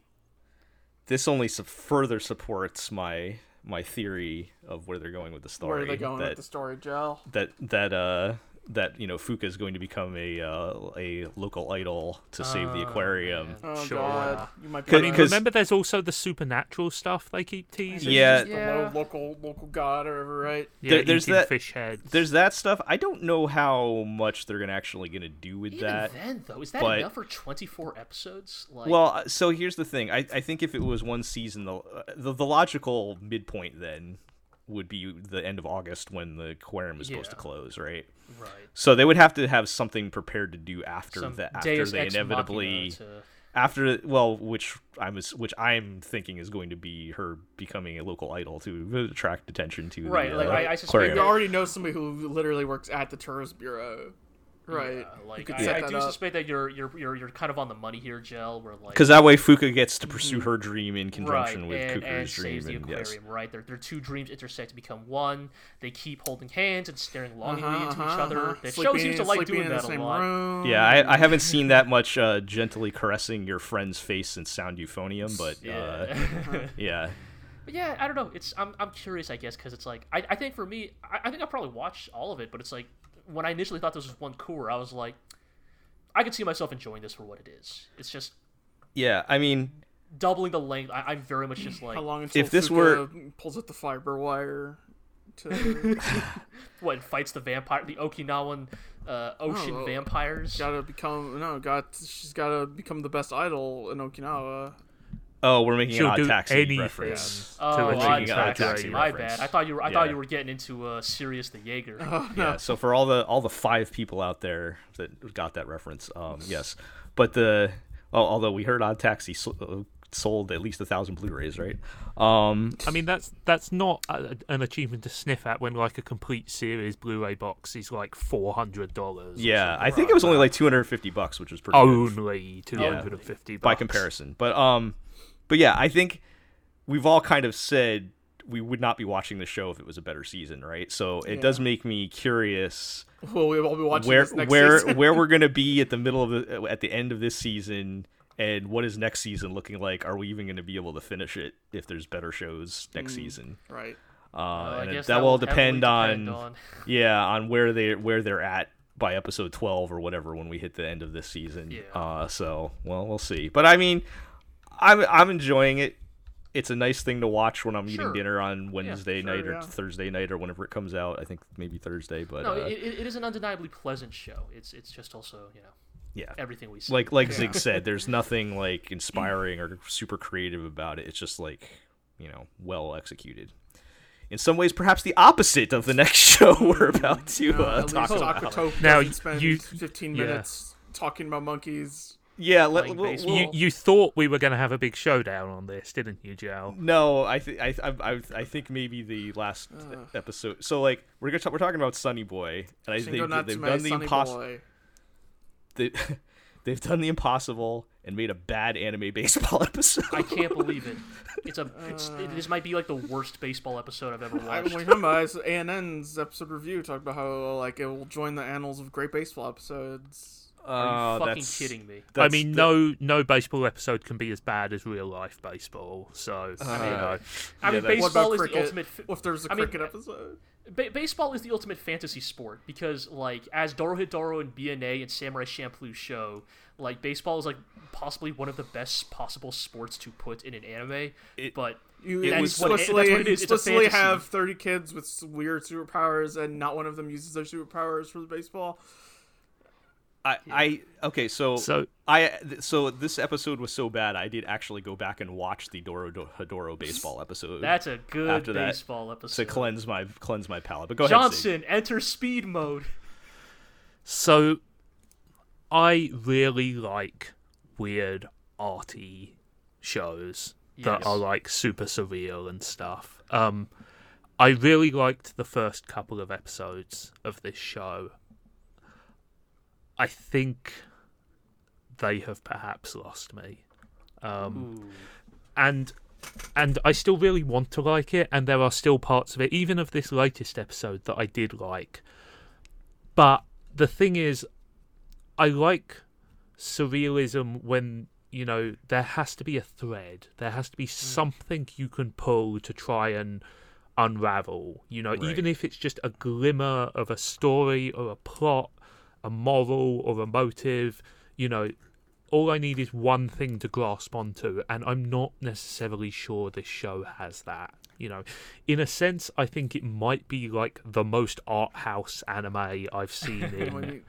this only su- further supports my my theory of where they're going with the story. Where are they going that, with the story, Gel? that that uh that you know Fuka is going to become a uh, a local idol to save the Oh, aquarium. Oh Sure. god, you might be Could- I mean, right. because- remember there's also the supernatural stuff they keep teasing Yeah. Just the Yeah. local local god or whatever, right? yeah There- there's eating that- fish heads There's that stuff. I don't know how much they're gonna actually gonna do with Even that. then, though, is that but- enough for 24 episodes? Like, Well, uh, so here's the thing. I, I think if it was one season, the, uh, the the logical midpoint then would be the end of August when the aquarium is supposed to close, right? right. So they would have to have something prepared to do after Some that. After Deus they inevitably to- after well, which I'm which I'm thinking is going to be her becoming a local idol to attract attention to Right, the like, uh, I- I suspect. You already know somebody who literally works at the tourist bureau, right? Yeah, like could I, set I do up. suspect that you're you're you're you're kind of on the money here, Gel. Where like Because that way Fuka gets to pursue her dream in conjunction right, with and, and Kukuru's dream. saves the and yes. aquarium. Right, their their two dreams intersect to become one. They keep holding hands and staring longingly Uh-huh, into each uh-huh, other. uh-huh. The show seems to like doing that a lot. room. Yeah, I, I haven't seen that much uh, gently caressing your friend's face since Sound Euphonium, but uh, Yeah. <laughs> <laughs> yeah. But yeah, I don't know. It's I'm, I'm curious, I guess, because it's like I, I think for me, I, I think I'll probably watch all of it. But it's like when I initially thought this was one core, I was like, I could see myself enjoying this for what it is. It's just Yeah, I mean, doubling the length. I, I'm very much just like How long until If this Fuka were- pulls out the fiber wire? To <laughs> what fights the vampire, the Okinawan uh, ocean Oh, vampires. gotta become no, got she's gotta become the best idol in Okinawa. Oh, we're making She'll an odd do taxi anything. reference. Oh, to odd achieve Odd taxi. Taxi. My reference. bad. I thought you were. I thought you were getting into uh, Sirius the Jaeger. Yeah, so for all the all the five people out there that got that reference, um, yes, but the well, although we heard Odd Taxi sl- uh, sold at least a thousand Blu-rays, right? Um, I mean, that's that's not a, an achievement to sniff at when like a complete series Blu-ray box is like four hundred dollars. yeah, I think it was only like 250 bucks, which was pretty only two hundred and fifty by comparison. But um, but yeah, I think we've all kind of said we would not be watching the show if it was a better season, right? So it does make me curious Well, we all be watching where this next where season? where we're gonna be <laughs> at the middle of the at the end of this season, and what is next season looking like? Are we even gonna be able to finish it if there's better shows next season? right. Uh, I and guess that, will heavily depend on, on <laughs> yeah on where they where they're at by episode 12 or whatever when we hit the end of this season. Yeah. Uh, so well we'll see. But I mean, I'm I'm enjoying it. It's a nice thing to watch when I'm eating dinner on Wednesday sure, night or yeah. Thursday night or whenever it comes out. I think maybe Thursday, but No, uh, it, it it is an undeniably pleasant show. It's it's just also you know yeah. everything we see. like like Yeah. Zig <laughs> said, there's nothing like inspiring or super creative about it. It's just like you know well executed. In some ways, perhaps the opposite of the next <laughs> show we're about to No, uh, at talk about. Now, doesn't spend you- 15 yeah. minutes talking about monkeys. Yeah, let, Playing we'll, we'll- You you thought we were going to have a big showdown on this, didn't you, Joe? no, I think I, I I I think maybe the last Ugh. episode. So like we're gonna talk, we're talking about Sunny Boy, and I Shingo think they've done the impossible. They, <laughs> they've done the impossible and made a bad anime baseball <laughs> episode. I can't believe it. It's a it's, uh. it, this might be like the worst baseball episode I've ever watched. I watched. remember it's ANN's episode review talked about how like it will join the annals of great baseball episodes. Are you Uh, fucking that's- kidding me? I mean, the- no no baseball episode can be as bad as real life baseball. So you Uh, know. I mean, that's- What baseball about is the ultimate. Fi- If there's a I mean, cricket episode, ba- baseball is the ultimate fantasy sport because, like, as Dorohedoro and BNA and Samurai Champloo show, like, baseball is like possibly one of the best possible sports to put in an anime. It- but you It that's was- what, it- explicitly, it is. It's explicitly have 30 kids with weird superpowers and not one of them uses their superpowers for the baseball. I, I okay so So I so this episode was so bad I did actually go back and watch the Dorohedoro baseball episode That's a good After that, baseball episode. to cleanse my cleanse my palate. But go ahead, Johnson, enter speed mode. So, I really like weird, arty shows that Yes. are like super surreal and stuff. Um, I really liked the first couple of episodes of this show. I think they have perhaps lost me. Um, and and I still really want to like it, and there are still parts of it, even of this latest episode, that I did like. But the thing is, I like surrealism when you know there has to be a thread, there has to be something you can pull to try and unravel. You know, even if it's just a glimmer of a story or a plot, a moral or a motive. You know, all I need is one thing to grasp onto, and I'm not necessarily sure this show has that. You know, in a sense, I think it might be like the most art house anime I've <laughs> seen in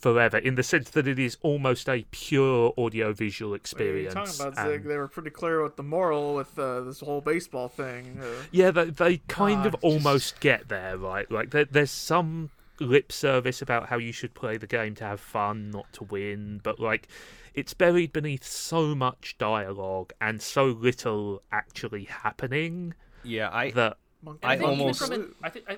forever, in the sense that it is almost a pure audiovisual what are you experience. talking about, and- They were pretty clear with the moral with uh, this whole baseball thing. Uh, Yeah, they, they kind God, of just- almost get there, right? Like there, there's some lip service about how you should play the game to have fun, not to win, but like it's buried beneath so much dialogue and so little actually happening Yeah, I that I I think almost- from an, I think I,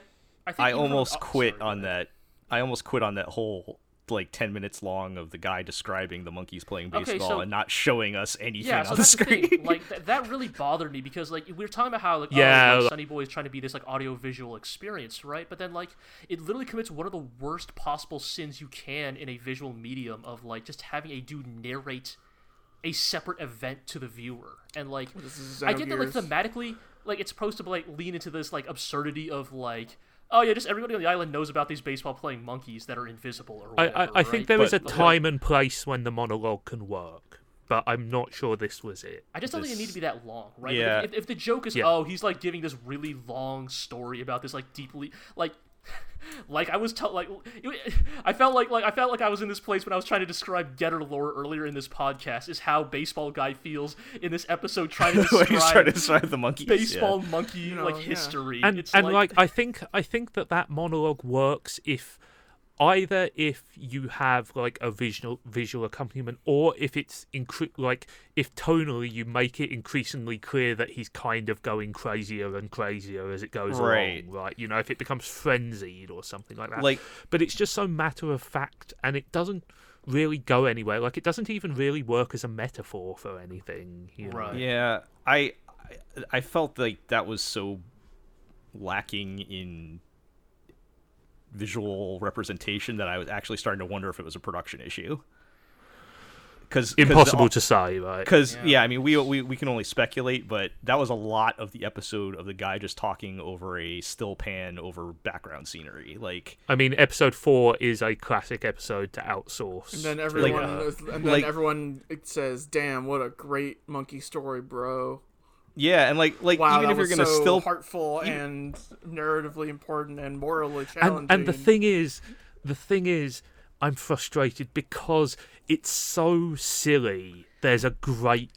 I, think I even from an- almost oh, quit sorry, on that. I almost quit on that whole like 10 minutes long of the guy describing the monkeys playing Okay, baseball so- and not showing us anything Yeah, on so the that's the screen. thing. Like th- that really bothered me because like we were talking about how like oh, Yeah, oh, like, like- Sunny Boy is trying to be this like audio visual experience, right? But then like it literally commits one of the worst possible sins you can in a visual medium of like just having a dude narrate a separate event to the viewer and like I get that like thematically like it's supposed to like lean into this like absurdity of like oh yeah just everybody on the island knows about these baseball playing monkeys that are invisible or I, whatever, I, I think right? there is But- a but- time and place when the monologue can work, but I'm not sure this was it. I just don't think it need to be that long, right? Like, Yeah. if, if, if the joke is, Yeah. oh, he's like giving this really long story about this like deeply like. <laughs> Like I was tell like it, I felt like like I felt like I was in this place when I was trying to describe Getter lore earlier in this podcast is how baseball guy feels in this episode trying to <laughs> When he's trying describe to describe the monkeys. yeah. baseball monkey You know, like yeah. history. and it's and like, like, I think I think that that monologue works if either if you have like a visual visual accompaniment or if it's incre- like if tonally you make it increasingly clear that he's kind of going crazier and crazier as it goes Right. along right you know if it becomes frenzied or something like that Like but it's just so matter of fact and it doesn't really go anywhere like it doesn't even really work as a metaphor for anything you know? Right. Yeah, I I- I felt like that was so lacking in visual representation that I was actually starting to wonder if it was a production issue. Because impossible to say right Because Yeah. yeah. I mean, we, we we can only speculate, but that was a lot of the episode of the guy just talking over a still pan over background scenery. Like, I mean, episode four is a classic episode to outsource. And then to, everyone, uh, and then like- everyone says, "Damn, what a great monkey story, bro!" Yeah, and like like Wow, even that if you're gonna so still heartful and narratively important and morally and challenging. and the thing is, the thing is, I'm frustrated because it's so silly. There's a great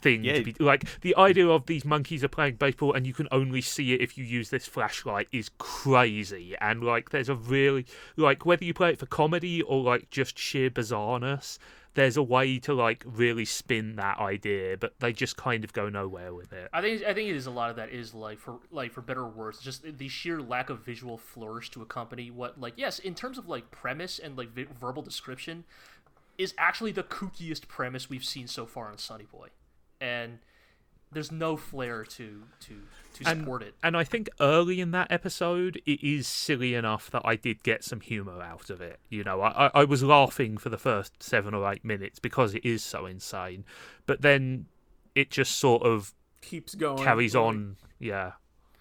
thing Yeah. to be like the idea of these monkeys are playing baseball and you can only see it if you use this flashlight is crazy and like there's a really like whether you play it for comedy or like just sheer bizarreness there's a way to like really spin that idea but they just kind of go nowhere with it. I think I think it is a lot of that is like for like for better or worse, just the sheer lack of visual flourish to accompany what like yes, in terms of like premise and like vi- verbal description, is actually the kookiest premise we've seen so far on Sunny Boy, and there's no flair to to to And- support it. And I think early in that episode, it is silly enough that I did get some humor out of it. You know, I, I- I was laughing for the first seven or eight minutes because it is so insane. But then it just sort of keeps going, carries on. Yeah.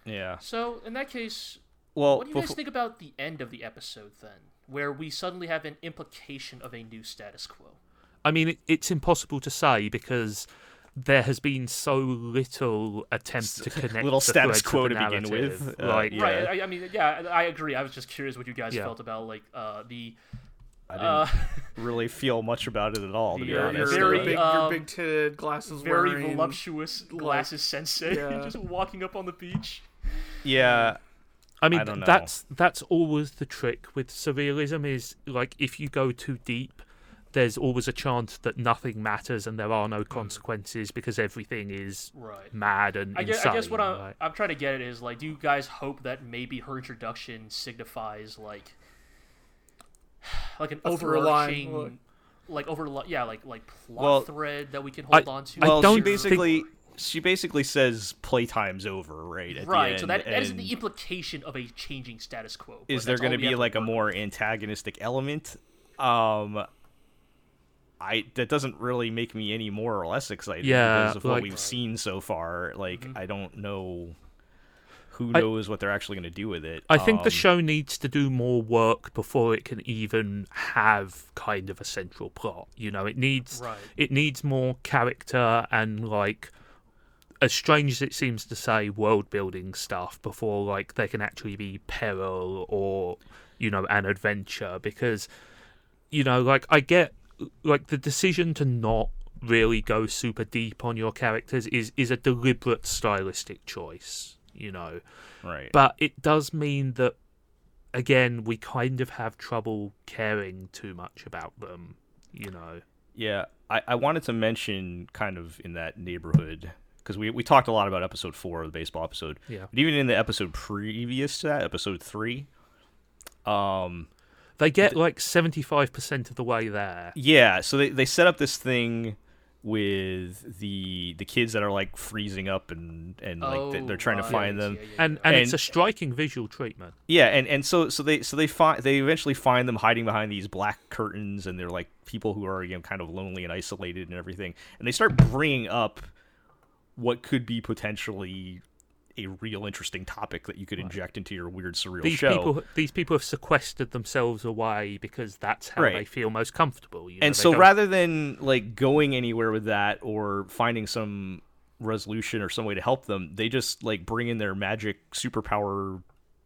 yeah. So in that case, Well, what do you guys think about the end of the episode then, where we suddenly have an implication of a new status quo? I mean, it, it's impossible to say because there has been so little attempt to <laughs> connect little the status threads of quo the to begin with, uh, like, Yeah. Right. I, I mean, yeah, I, I agree. I was just curious what you guys Yeah. felt about like uh, the I didn't uh, really feel much about it at all. To be You're- Your, your, honest, very, your big, um, your big titted glasses very wearing. voluptuous glasses sensei <laughs> yeah. just walking up on the beach. yeah. I mean, I don't know. that's that's always the trick with surrealism. Is like if you go too deep, there's always a chance that nothing matters and there are no consequences because everything is Right. mad and I guess, insane. I guess what I'm, right? I'm trying to get at is like, do you guys hope that maybe her introduction signifies like, <sighs> like an A overarching, like over, yeah, like like plot Well, thread that we can I- hold on to? I Well, don't she think- basically she basically says playtime's over, right? At right. The so that, that is the implication of a changing status quo. is there going to be like a more antagonistic element? Um, I that doesn't really make me any more or less excited Yeah, because of what we've seen so far. Like Mm-hmm. I don't know who I- knows what they're actually going to do with it. I think the Um, show needs to do more work before it can even have kind of a central plot. You know, it needs Right. it needs more character and like as strange as it seems to say world building stuff before like there can actually be peril or you know an adventure because you know like I get like the decision to not really go super deep on your characters is is a deliberate stylistic choice you know right. but it does mean that again we kind of have trouble caring too much about them you know Yeah, I, I wanted to mention kind of in that neighborhood because we, we talked a lot about episode four of the baseball episode. Yeah. But even in the episode previous to that, episode three, um, they get like 75% of the way there yeah, so they, they set up this thing with the the kids that are like freezing up and and like they- Oh, they're trying to oh, find them. Yeah, yeah, and yeah. and, it's a striking visual treatment Yeah, and, and so so they so they find they eventually find them hiding behind these black curtains, and they're like people who are you know kind of lonely and isolated and everything, and they start bringing up what could be potentially a real interesting topic that you could inject into your weird surreal these show. people these people have sequestered themselves away because that's how Right. they feel most comfortable you know? and so don't- rather than like going anywhere with that or finding some resolution or some way to help them, they just like bring in their magic superpower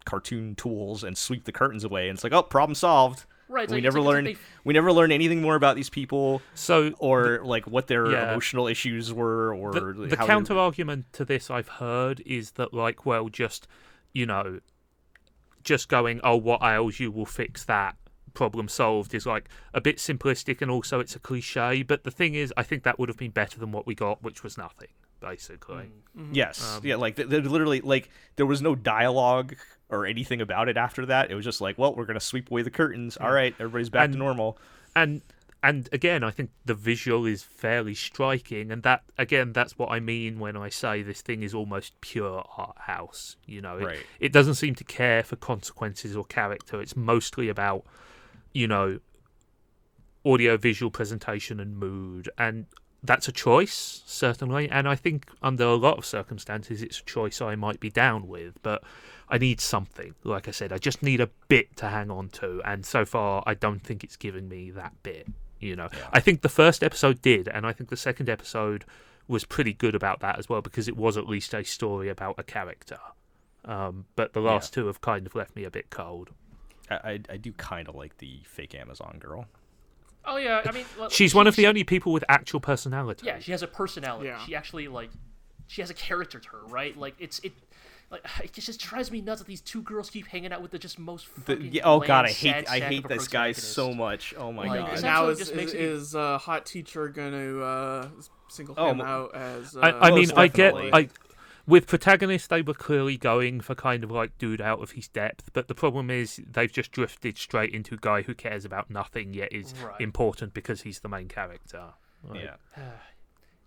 cartoon tools and sweep the curtains away, and it's like, oh, problem solved. Right, it's we like- never it's like- learn it's we never learn anything more about these people so or like what their yeah. emotional issues were or the, the how they- counter argument to this I've heard is that like well just you know just going oh what ails you will fix that problem solved is like a bit simplistic and also it's a cliche. But the thing is, I think that would have been better than what we got, which was nothing, basically. Mm. Mm-hmm. Yes, um, yeah, like th- th- literally, like there was no dialogue or anything about it after that. It was just like, well, we're gonna sweep away the curtains. All right, everybody's back to normal. and and again i think the visual is fairly striking and that again that's what i mean when i say this thing is almost pure art house you know it, Right. it doesn't seem to care for consequences or character it's mostly about you know audio visual presentation and mood and that's a choice certainly and i think under a lot of circumstances it's a choice i might be down with but i need something. Like i said i just need a bit to hang on to and so far i don't think it's giving me that bit you know. I think the first episode did and i think the second episode was pretty good about that as well because it was at least a story about a character. Um, but the last two have kind of left me a bit cold. I I, I do kind of like the fake Amazon girl. Oh yeah, I mean, well, she's she- one of the she- only people with actual personality Yeah, she has a personality. Yeah. She actually like, she has a character to her, right? Like it's it. Like <sighs> it just drives me nuts that these two girls keep hanging out with the just most The, yeah, oh god, I hate sad I hate this guy so much. Oh my Like, god. is And that- now Essentially is just is, it- is uh, hot teacher gonna uh, single Oh, him mo- out as? Uh, I, I mean, I get. I with protagonist they were clearly going for kind of like dude out of his depth, but the problem is they've just drifted straight into guy who cares about nothing yet is Right. important because he's the main character. Like, yeah. <sighs>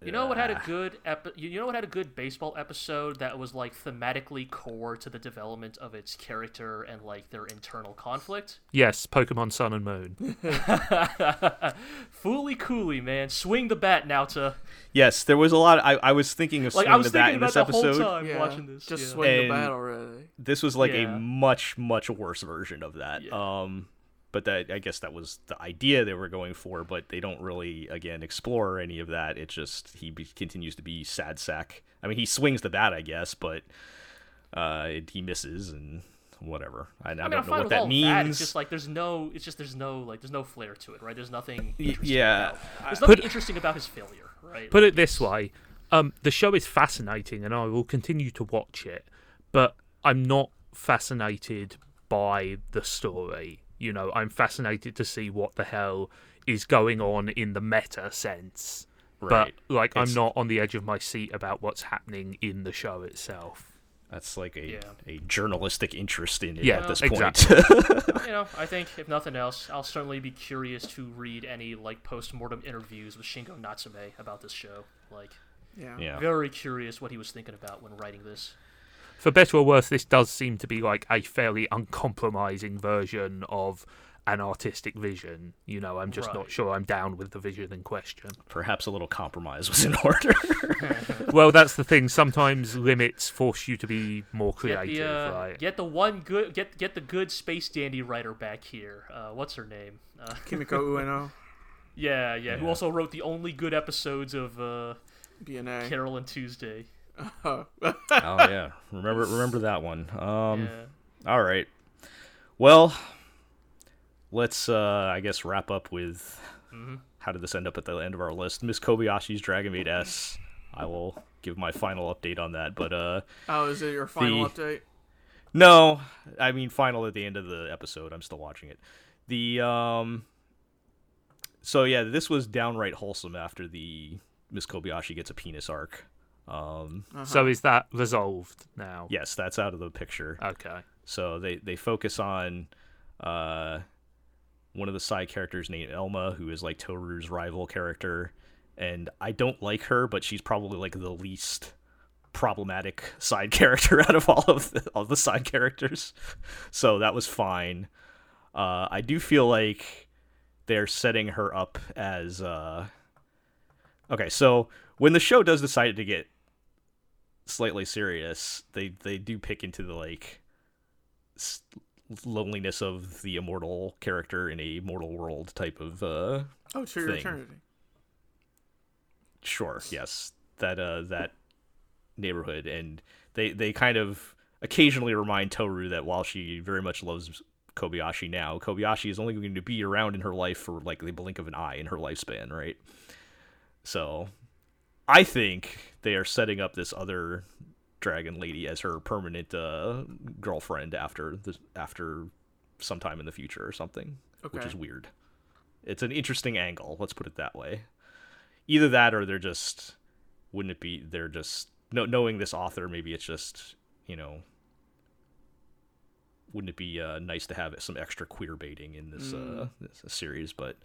You know what had a good epi- You know what had a good baseball episode that was like thematically core to the development of its character and like their internal conflict. Yes, Pokemon Sun and Moon. <laughs> Fooly cooly, man. Swing the bat now to Yes, there was a lot. I, I was thinking of like swinging I was the bat in about this the episode. whole time yeah, watching this. just yeah. swing And- the bat already. This was like Yeah. a much much worse version of that. Yeah. Um, but that I guess that was the idea they were going for. But they don't really again explore any of that. It just he be, continues to be sad sack. I mean, he swings the bat, I guess, but uh, it, he misses and whatever. I, I, I mean, I'm don't know what that means. that. It's just like there's no. It's just there's no like there's no flair to it, right? There's nothing. Interesting yeah, About, there's nothing Put- interesting about his failure, right? Put it this way, um, the show is fascinating, and I will continue to watch it, but I'm not fascinated by the story. You know, I'm fascinated to see what the hell is going on in the meta sense. Right. But like, It's- I'm not on the edge of my seat about what's happening in the show itself. That's like a Yeah. a journalistic interest in it Yeah, at this exactly. point. <laughs> you know, I think if nothing else, I'll certainly be curious to read any like post-mortem interviews with Shingo Natsume about this show. Like, Yeah. yeah. very curious what he was thinking about when writing this. For better or worse, this does seem to be like a fairly uncompromising version of an artistic vision. You know, I'm just Right. not sure I'm down with the vision in question. Perhaps a little compromise was in order. <laughs> well, that's the thing. Sometimes limits force you to be more Get creative, the uh, right? get the one good get get the good space dandy writer back here. Uh, what's her name? Uh, <laughs> Kimiko Ueno, yeah, yeah, Who also wrote the only good episodes of uh, BNA. Carol and Tuesday. Oh. <laughs> oh yeah, remember remember that one. Um, yeah. all right. Well, let's uh, I guess wrap up with Mm-hmm. how did this end up at the end of our list? Miss Kobayashi's Dragon Maid S. I will give my final update on that, but uh, oh, is it your final The- update? no, I mean final at the end of the episode. I'm still watching it. The um, so yeah, this was downright wholesome after the Miss Kobayashi gets a penis arc. Um, So is that resolved now? yes, that's out of the picture. Okay. So they they focus on uh one of the side characters named Elma, who is like Toru's rival character, and I don't like her, but she's probably like the least problematic side <laughs> character out of all of the, all the side characters. So that was fine. Uh, I do feel like they're setting her up as uh okay. So when the show does decide to get slightly serious, they they do pick into the like s- loneliness of the immortal character in a mortal world type of uh Oh, True thing. Eternity. sure yes that uh that neighborhood and they they kind of occasionally remind Toru that while she very much loves Kobayashi now Kobayashi is only going to be around in her life for like the blink of an eye in her lifespan right so I think they are setting up this other dragon lady as her permanent uh girlfriend after the after sometime in the future or something which is weird. It's an interesting angle. Let's put it that way. Either that, or they're just wouldn't it be they're just no, knowing this author maybe it's just you know wouldn't it be uh, nice to have some extra queer baiting in this, uh, this series but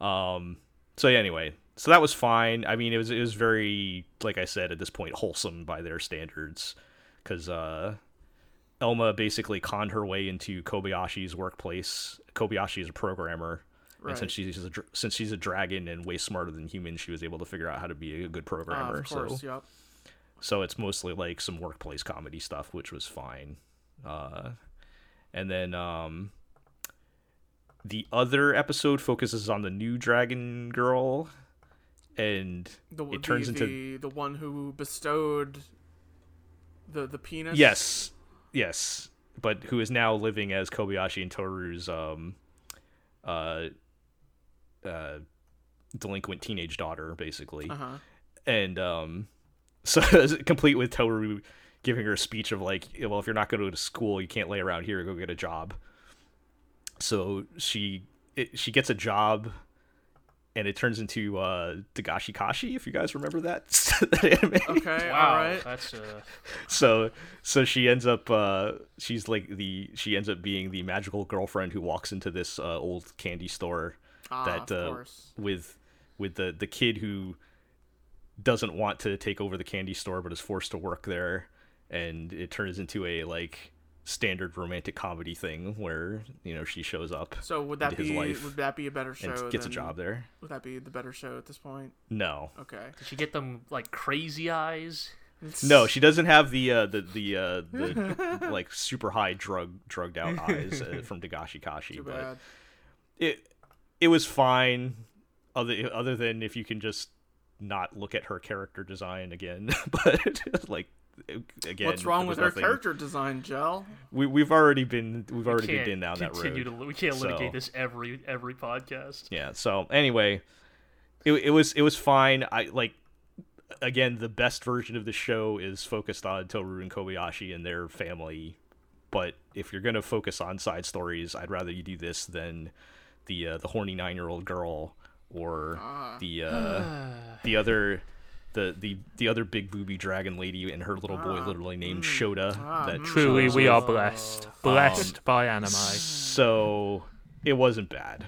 um so yeah, anyway so that was fine i mean it was it was very like i said at this point wholesome by their standards because uh elma basically conned her way into kobayashi's workplace kobayashi is a programmer Right. and since she's a, since she's a dragon and way smarter than human, she was able to figure out how to be a good programmer. of course, so yep. so it's mostly like some workplace comedy stuff, which was fine. Uh, and then um, the other episode focuses on the new dragon girl, and The, it turns the, into the, the one who bestowed the the penis. yes, yes, but who is now living as Kobayashi and Toru's um, uh, uh, delinquent teenage daughter, basically. Uh huh. and um <laughs> so complete with Toru giving her a speech of like well if you're not going to go to school you can't lay around here go get a job so she it, she gets a job and it turns into uh Dagashi Kashi if you guys remember that, <laughs> that anime Okay. Wow, right. that's uh, so so she ends up uh she's like the she ends up being the magical girlfriend who walks into this uh, old candy store Ah, that of uh, course. with with the the kid who doesn't want to take over the candy store but is forced to work there and it turns into a like standard romantic comedy thing where you know she shows up So would that into his be life would that be a better show? and gets a job there Would that be the better show at this point? no Okay. did she get them like crazy eyes? no she doesn't have the uh the the uh the <laughs> like super high drug drugged out <laughs> eyes uh, from Dagashi Kashi Too but bad. it it was fine other other than if you can just not look at her character design again <laughs> but like again What's wrong with was her character design, Gel? we, we've already been we've already Can't been down that road to we can't litigate So- this every every podcast. yeah so anyway it, it was it was fine i like again the best version of the show is focused on toru and kobayashi and their family but if you're gonna focus on side stories i'd rather you do this than the uh, the horny nine year old girl or Ah. the uh <sighs> the other the, the the other big booby dragon lady and her little boy Ah. literally named Shota Ah, that mm. Truly, we are blessed. Blessed by anime. so it wasn't bad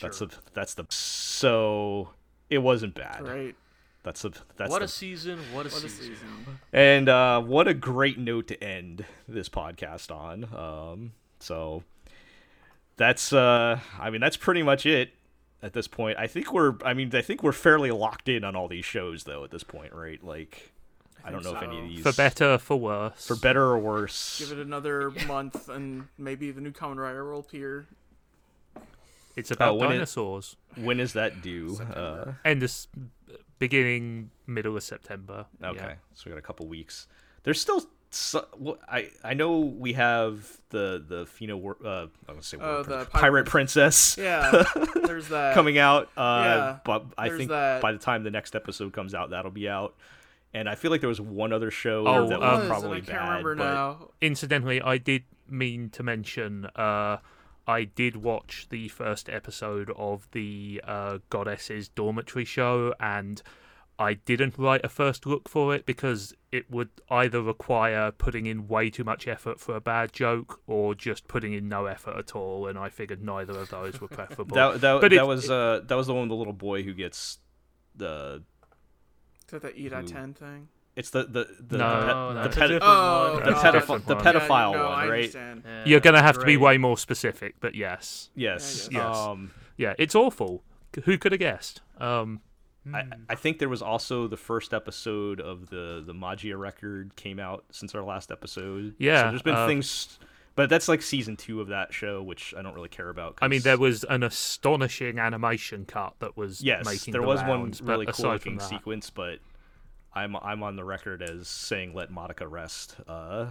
that's the that's the so it wasn't bad Right. that's the that's What the, a season! What a What a season! season. and uh what a great note to end this podcast on um so that's uh i mean that's pretty much it at this point i think we're i mean i think we're fairly locked in on all these shows though at this point right like i, don't know think if any of so. these For better, for worse. for better or worse Give it another month, and maybe the new Kamen Rider will appear. It's about when it- dinosaurs. when is that due uh End of s- beginning, middle of September. okay Yeah. so we got a couple weeks there's still so, well, I I know we have the the Fena wor- uh I was gonna say Oh, word the Pirate- pirate princess Yeah. There's <laughs> that. coming out. Uh, Yeah, but I think that. by the time the next episode comes out, that'll be out. And I feel like there was one other show Oh, that um, was and probably I can't bad. remember but now. Incidentally, I did mean to mention. Uh, I did watch the first episode of the uh, Goddesses Dormitory show, and I didn't write a first look for it because it would either require putting in way too much effort for a bad joke or just putting in no effort at all. And I figured neither of those were preferable. that that, But that it- was uh that was the one with the little boy who gets the Is that the eat at 10 thing? it's the the the No, the, No, the, a pet, different Oh, one. the, pedoph- the pedophile yeah, no, one, I right? Yeah, You're gonna have to be way more specific, but yes, Yes. Yeah, yes. Um, yeah, it's awful. Who could have guessed? Um, I, I think there was also the first episode of the the Magia record came out since our last episode. Yeah, so there's been uh, things, but that's like season two of that show, which I don't really care about. I mean, there was an astonishing animation cut that was yes, making there the was rounds, one really cool looking sequence, but I'm I'm on the record as saying let Madoka rest. Uh,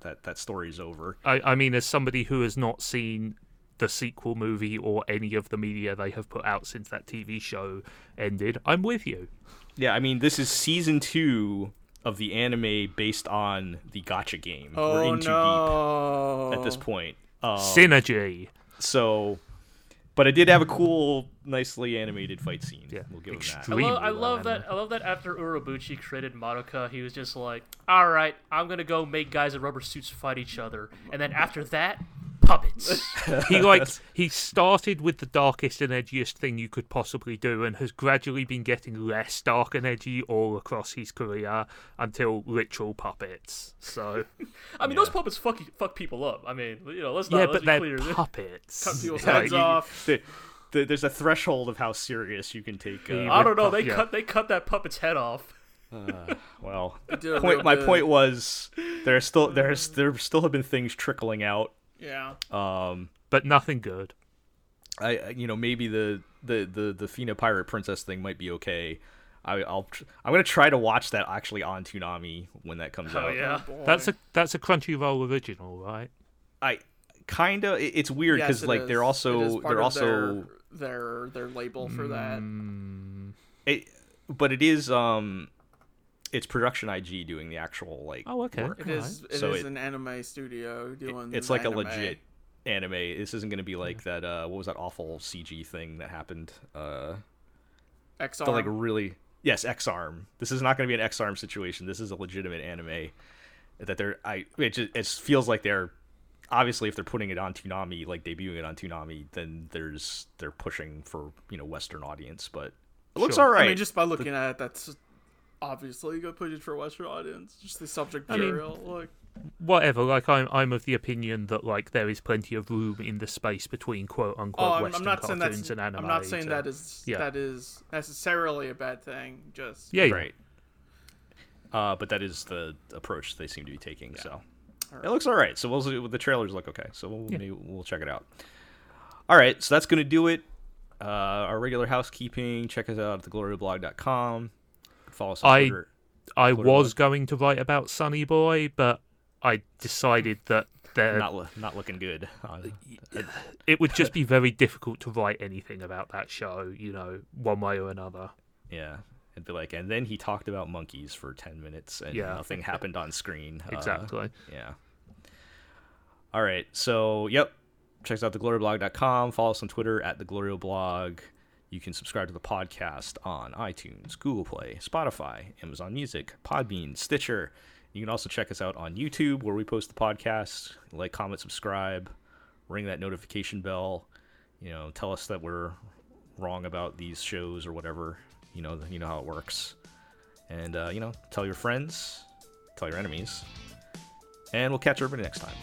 that that story's over. I, I mean, as somebody who has not seen the sequel movie or any of the media they have put out since that TV show ended, I'm with you. Yeah, I mean this is season two of the anime based on the Gacha game. We're Oh, in too no. deep at this point. Um, Synergy. so but it did have a cool, nicely animated fight scene. Yeah, we'll give him that. I, extreme. lo- I love that. I love that after Urobuchi created Madoka, he was just like, "All right, I'm gonna go make guys in rubber suits fight each other," and then after that, puppets. <laughs> he like he started with the darkest and edgiest thing you could possibly do and has gradually been getting less dark and edgy all across his career until literal puppets so <laughs> I mean, those puppets fuck fuck people up. I mean, you know, let's not yeah let's but be they're clear. <laughs> puppets Cut people's Like, heads off. The- the- there's a threshold of how serious you can take. Uh, I don't know. They Yeah. cut they cut that puppet's head off. well, point, my point was there are still there's there still have been things trickling out. Yeah. Um, but nothing good I I- you know maybe the the the the Fena pirate princess thing might be okay. I, I'll tr- I'm gonna try to watch that actually on Toonami when that comes Oh out. yeah. Boy. that's a that's a crunchyroll original right I kind of it's weird because it like is. they're It is also part they're of also their, their their label for that. Mm, it, but it is um it's production IG doing the actual like oh okay work. It is it is So it- an anime studio doing. it's like anime. a legit anime. This isn't going to be like that. Uh, what was that awful CG thing that happened? Uh, XR. the like really yes, Ex-Arm. This is not going to be an Ex-Arm situation. This is a legitimate anime that they're. I it just it feels like they're obviously if they're putting it on Toonami, like debuting it on Toonami, then there's they're pushing for you know Western audience, but it looks Sure. all right. I mean, just by looking at it, that's obviously good push it for a Western audience. Just the subject I mean- material, like whatever like I'm I'm of the opinion that like there is plenty of room in the space between quote unquote oh, I'm, western I'm not saying cartoons that's. and anime I'm not saying to- that is yeah. that is necessarily a bad thing. Just yeah, yeah. right. Uh, but that is the approach they seem to be taking. So Alright. it looks all right. So we'll see. The trailers look okay. So we'll Yeah. maybe we'll check it out. All right. So that's gonna do it. Uh, our regular housekeeping. Check us out at theglorioblog.com. Follow us I- Twitter. I Twitter was going to write about Sunny Boy, but I decided that there Not lo- not looking good. Uh, it would just be very difficult to write anything about that show, you know, one way or another. yeah. It'd be like, and then he talked about monkeys for ten minutes, and Yeah. nothing happened on screen. Uh, Exactly. Yeah. All right. So, yep. Check us out theglorioblog.com. Follow us on Twitter at theglorioblog. You can subscribe to the podcast on iTunes, Google Play, Spotify, Amazon Music, Podbean, Stitcher. You can also check us out on YouTube where we post the podcast. Like, comment, subscribe, ring that notification bell. You know, tell us that we're wrong about these shows or whatever. You know, you know how it works. And uh, you know, tell your friends, tell your enemies, and we'll catch everybody next time.